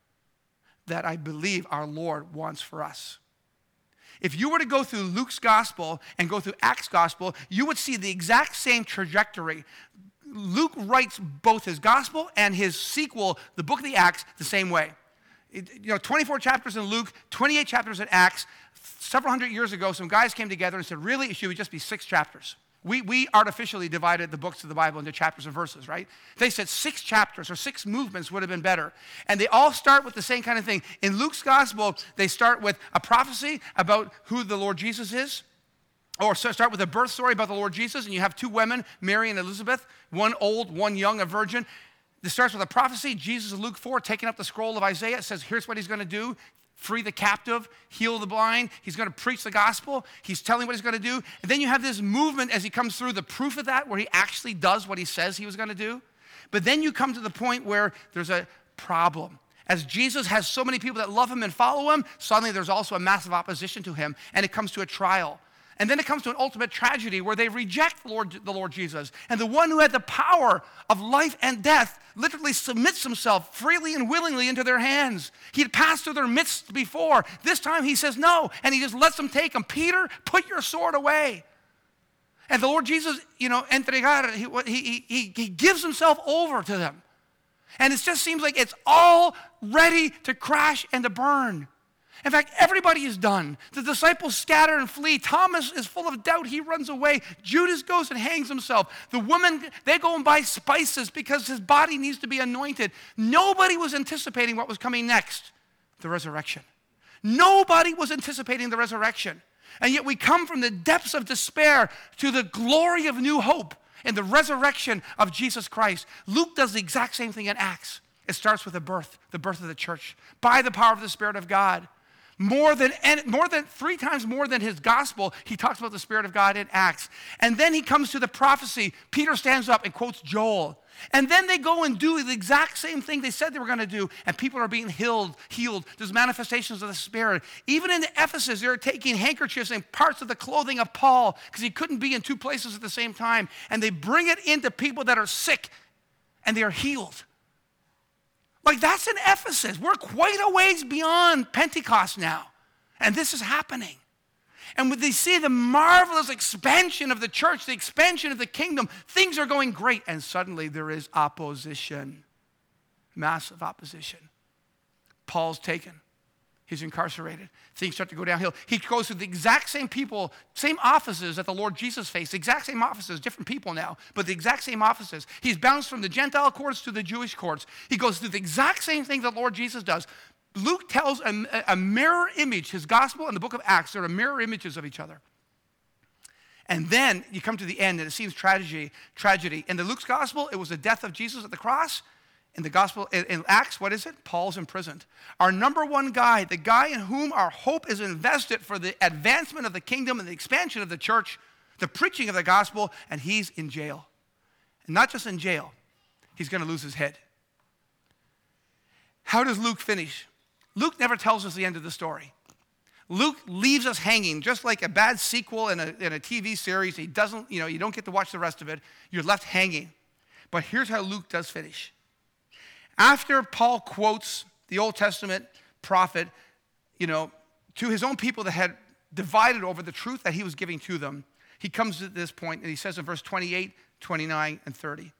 that I believe our Lord wants for us. If you were to go through Luke's gospel and go through Acts gospel, you would see the exact same trajectory. Luke writes both his gospel and his sequel, the book of the Acts, the same way. You know, 24 chapters in Luke, 28 chapters in Acts. Several hundred years ago, some guys came together and said, really, it should just be six chapters. We, we artificially divided the books of the Bible into chapters and verses, right? They said six chapters or six movements would have been better. And they all start with the same kind of thing. In Luke's gospel, they start with a prophecy about who the Lord Jesus is. Or start with a birth story about the Lord Jesus, and you have two women, Mary and Elizabeth, one old, one young, a virgin. This starts with a prophecy. Jesus Luke 4, taking up the scroll of Isaiah, says, Here's what he's going to do free the captive, heal the blind. He's going to preach the gospel. He's telling what he's going to do. And then you have this movement as he comes through, the proof of that, where he actually does what he says he was going to do. But then you come to the point where there's a problem. As Jesus has so many people that love him and follow him, suddenly there's also a massive opposition to him, and it comes to a trial. And then it comes to an ultimate tragedy where they reject the Lord, the Lord Jesus. And the one who had the power of life and death literally submits himself freely and willingly into their hands. He had passed through their midst before. This time he says no, and he just lets them take him. Peter, put your sword away. And the Lord Jesus, you know, entregar, he, he, he, he gives himself over to them. And it just seems like it's all ready to crash and to burn. In fact, everybody is done. The disciples scatter and flee. Thomas is full of doubt. He runs away. Judas goes and hangs himself. The women, they go and buy spices because his body needs to be anointed. Nobody was anticipating what was coming next the resurrection. Nobody was anticipating the resurrection. And yet we come from the depths of despair to the glory of new hope in the resurrection of Jesus Christ. Luke does the exact same thing in Acts. It starts with the birth, the birth of the church, by the power of the Spirit of God. More than, more than three times more than his gospel, he talks about the Spirit of God in Acts. And then he comes to the prophecy. Peter stands up and quotes Joel. And then they go and do the exact same thing they said they were going to do, and people are being healed, healed. There's manifestations of the Spirit. Even in Ephesus, they're taking handkerchiefs and parts of the clothing of Paul because he couldn't be in two places at the same time. And they bring it into people that are sick, and they are healed. Like that's in Ephesus. We're quite a ways beyond Pentecost now. And this is happening. And when they see the marvelous expansion of the church, the expansion of the kingdom, things are going great. And suddenly there is opposition, massive opposition. Paul's taken. He's incarcerated. Things start to go downhill. He goes to the exact same people, same offices that the Lord Jesus faced, exact same offices, different people now, but the exact same offices. He's bounced from the Gentile courts to the Jewish courts. He goes through the exact same thing that Lord Jesus does. Luke tells a, a mirror image, his gospel and the book of Acts, they're mirror images of each other. And then you come to the end, and it seems tragedy. Tragedy. In the Luke's gospel, it was the death of Jesus at the cross. In the gospel, in Acts, what is it? Paul's imprisoned. Our number one guy, the guy in whom our hope is invested for the advancement of the kingdom and the expansion of the church, the preaching of the gospel, and he's in jail. And not just in jail, he's going to lose his head. How does Luke finish? Luke never tells us the end of the story. Luke leaves us hanging, just like a bad sequel in a, in a TV series. He doesn't, you know, you don't get to watch the rest of it. You're left hanging. But here's how Luke does finish. After Paul quotes the Old Testament prophet, you know, to his own people that had divided over the truth that he was giving to them, he comes to this point and he says in verse 28, 29, and 30.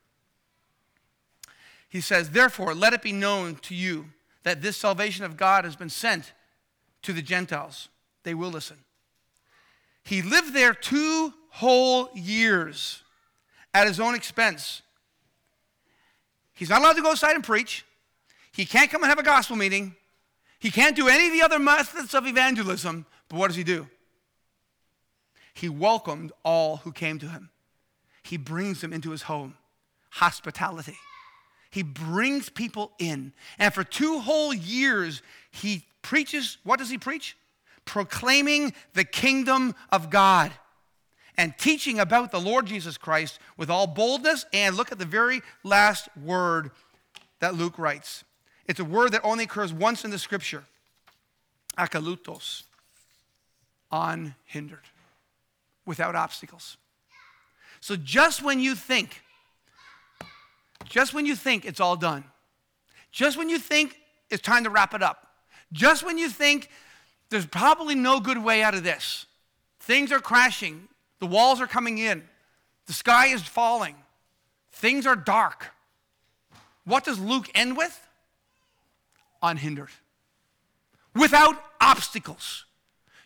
He says, Therefore, let it be known to you that this salvation of God has been sent to the Gentiles. They will listen. He lived there two whole years at his own expense He's not allowed to go outside and preach. He can't come and have a gospel meeting. He can't do any of the other methods of evangelism. But what does he do? He welcomed all who came to him. He brings them into his home. Hospitality. He brings people in. And for two whole years, he preaches what does he preach? Proclaiming the kingdom of God and teaching about the Lord Jesus Christ with all boldness. And look at the very last word that Luke writes. It's a word that only occurs once in the scripture akalutos, unhindered, without obstacles. So just when you think, just when you think it's all done, just when you think it's time to wrap it up, just when you think there's probably no good way out of this, things are crashing, the walls are coming in, the sky is falling, things are dark. What does Luke end with? Unhindered, without obstacles.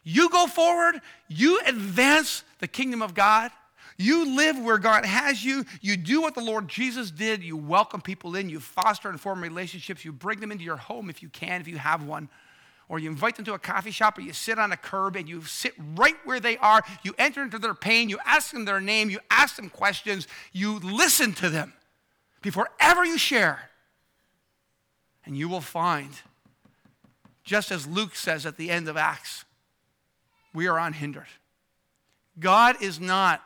You go forward, you advance the kingdom of God. You live where God has you. You do what the Lord Jesus did. You welcome people in. You foster and form relationships. You bring them into your home if you can, if you have one. Or you invite them to a coffee shop, or you sit on a curb and you sit right where they are. You enter into their pain. You ask them their name. You ask them questions. You listen to them before ever you share. And you will find, just as Luke says at the end of Acts, we are unhindered. God is not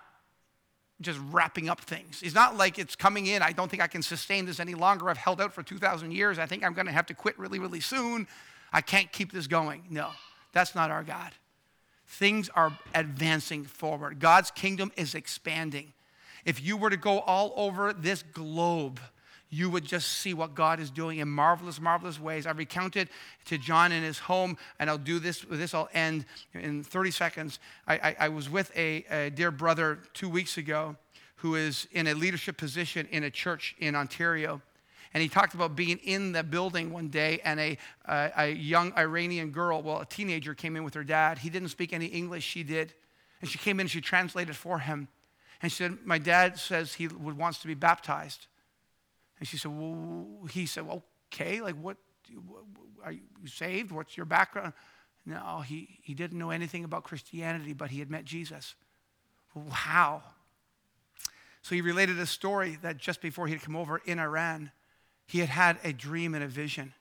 just wrapping up things. He's not like it's coming in. I don't think I can sustain this any longer. I've held out for 2,000 years. I think I'm going to have to quit really, really soon. I can't keep this going. No, that's not our God. Things are advancing forward. God's kingdom is expanding. If you were to go all over this globe, you would just see what God is doing in marvelous, marvelous ways. I recounted to John in his home, and I'll do this. This, I'll end in 30 seconds. I, I, I was with a, a, dear brother two weeks ago who is in a leadership position in a church in Ontario. And he talked about being in the building one day, and a, a, young Iranian girl, well, a teenager, came in with her dad. He didn't speak any English, she did. And she came in and she translated for him. And she said, My dad says he would, wants to be baptized. And she said, Well, he said, well, Okay, like what? Are you saved? What's your background? No, he, he didn't know anything about Christianity, but he had met Jesus. How? So he related a story that just before he'd come over in Iran, he had had a dream and a vision.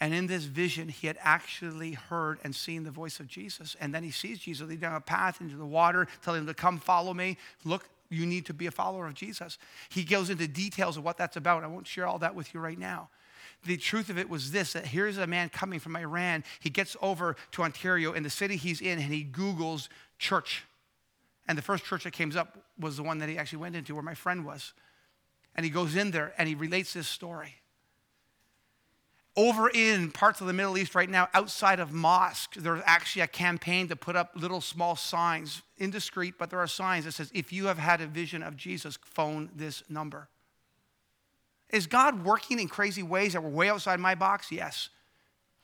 And in this vision, he had actually heard and seen the voice of Jesus. And then he sees Jesus lead down a path into the water, telling him to come follow me. Look, you need to be a follower of Jesus. He goes into details of what that's about. I won't share all that with you right now. The truth of it was this that here's a man coming from Iran. He gets over to Ontario in the city he's in and he Googles church. And the first church that came up was the one that he actually went into where my friend was. And he goes in there and he relates this story over in parts of the Middle East right now, outside of mosques, there's actually a campaign to put up little small signs, indiscreet, but there are signs that says, if you have had a vision of Jesus, phone this number. Is God working in crazy ways that were way outside my box? Yes.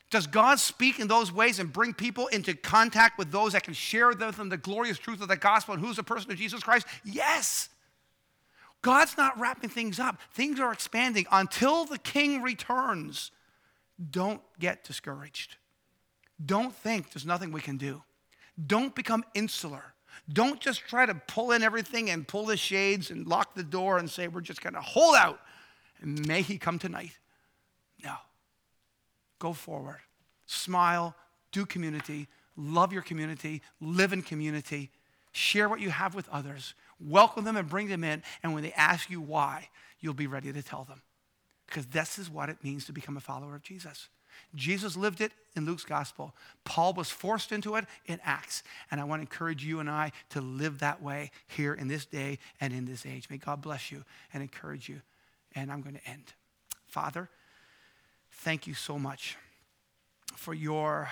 Does God speak in those ways and bring people into contact with those that can share with them the glorious truth of the gospel and who's the person of Jesus Christ? Yes. God's not wrapping things up. Things are expanding until the king returns. Don't get discouraged. Don't think there's nothing we can do. Don't become insular. Don't just try to pull in everything and pull the shades and lock the door and say, we're just going to hold out and may he come tonight. No. Go forward. Smile, do community, love your community, live in community, share what you have with others, welcome them and bring them in. And when they ask you why, you'll be ready to tell them because this is what it means to become a follower of Jesus. Jesus lived it in Luke's gospel. Paul was forced into it in Acts. And I want to encourage you and I to live that way here in this day and in this age. May God bless you and encourage you. And I'm going to end. Father, thank you so much for your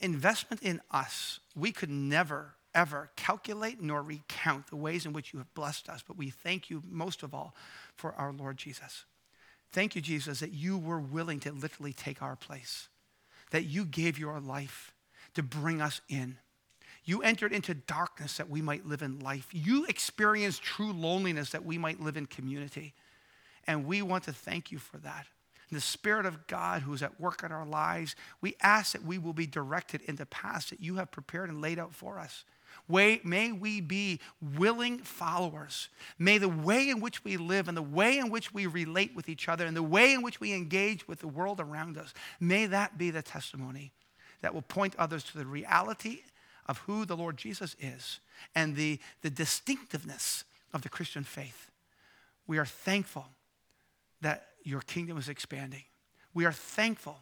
investment in us. We could never, ever calculate nor recount the ways in which you have blessed us, but we thank you most of all for our Lord Jesus. Thank you, Jesus, that you were willing to literally take our place, that you gave your life to bring us in. You entered into darkness that we might live in life. You experienced true loneliness that we might live in community. And we want to thank you for that. And the Spirit of God who is at work in our lives, we ask that we will be directed in the paths that you have prepared and laid out for us. May we be willing followers. May the way in which we live and the way in which we relate with each other and the way in which we engage with the world around us, may that be the testimony that will point others to the reality of who the Lord Jesus is and the, the distinctiveness of the Christian faith. We are thankful that your kingdom is expanding. We are thankful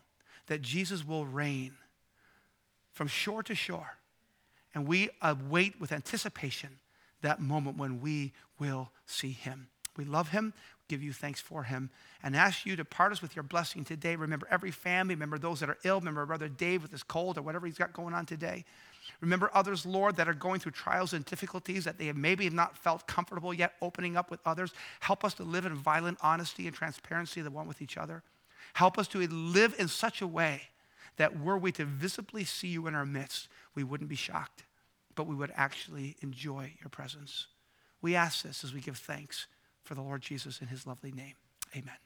that Jesus will reign from shore to shore. And we await with anticipation that moment when we will see him. We love him, give you thanks for him, and ask you to part us with your blessing today. Remember every family, remember those that are ill, remember Brother Dave with his cold or whatever he's got going on today. Remember others, Lord, that are going through trials and difficulties that they have maybe have not felt comfortable yet opening up with others. Help us to live in violent honesty and transparency, the one with each other. Help us to live in such a way that were we to visibly see you in our midst, we wouldn't be shocked, but we would actually enjoy your presence. We ask this as we give thanks for the Lord Jesus in his lovely name. Amen.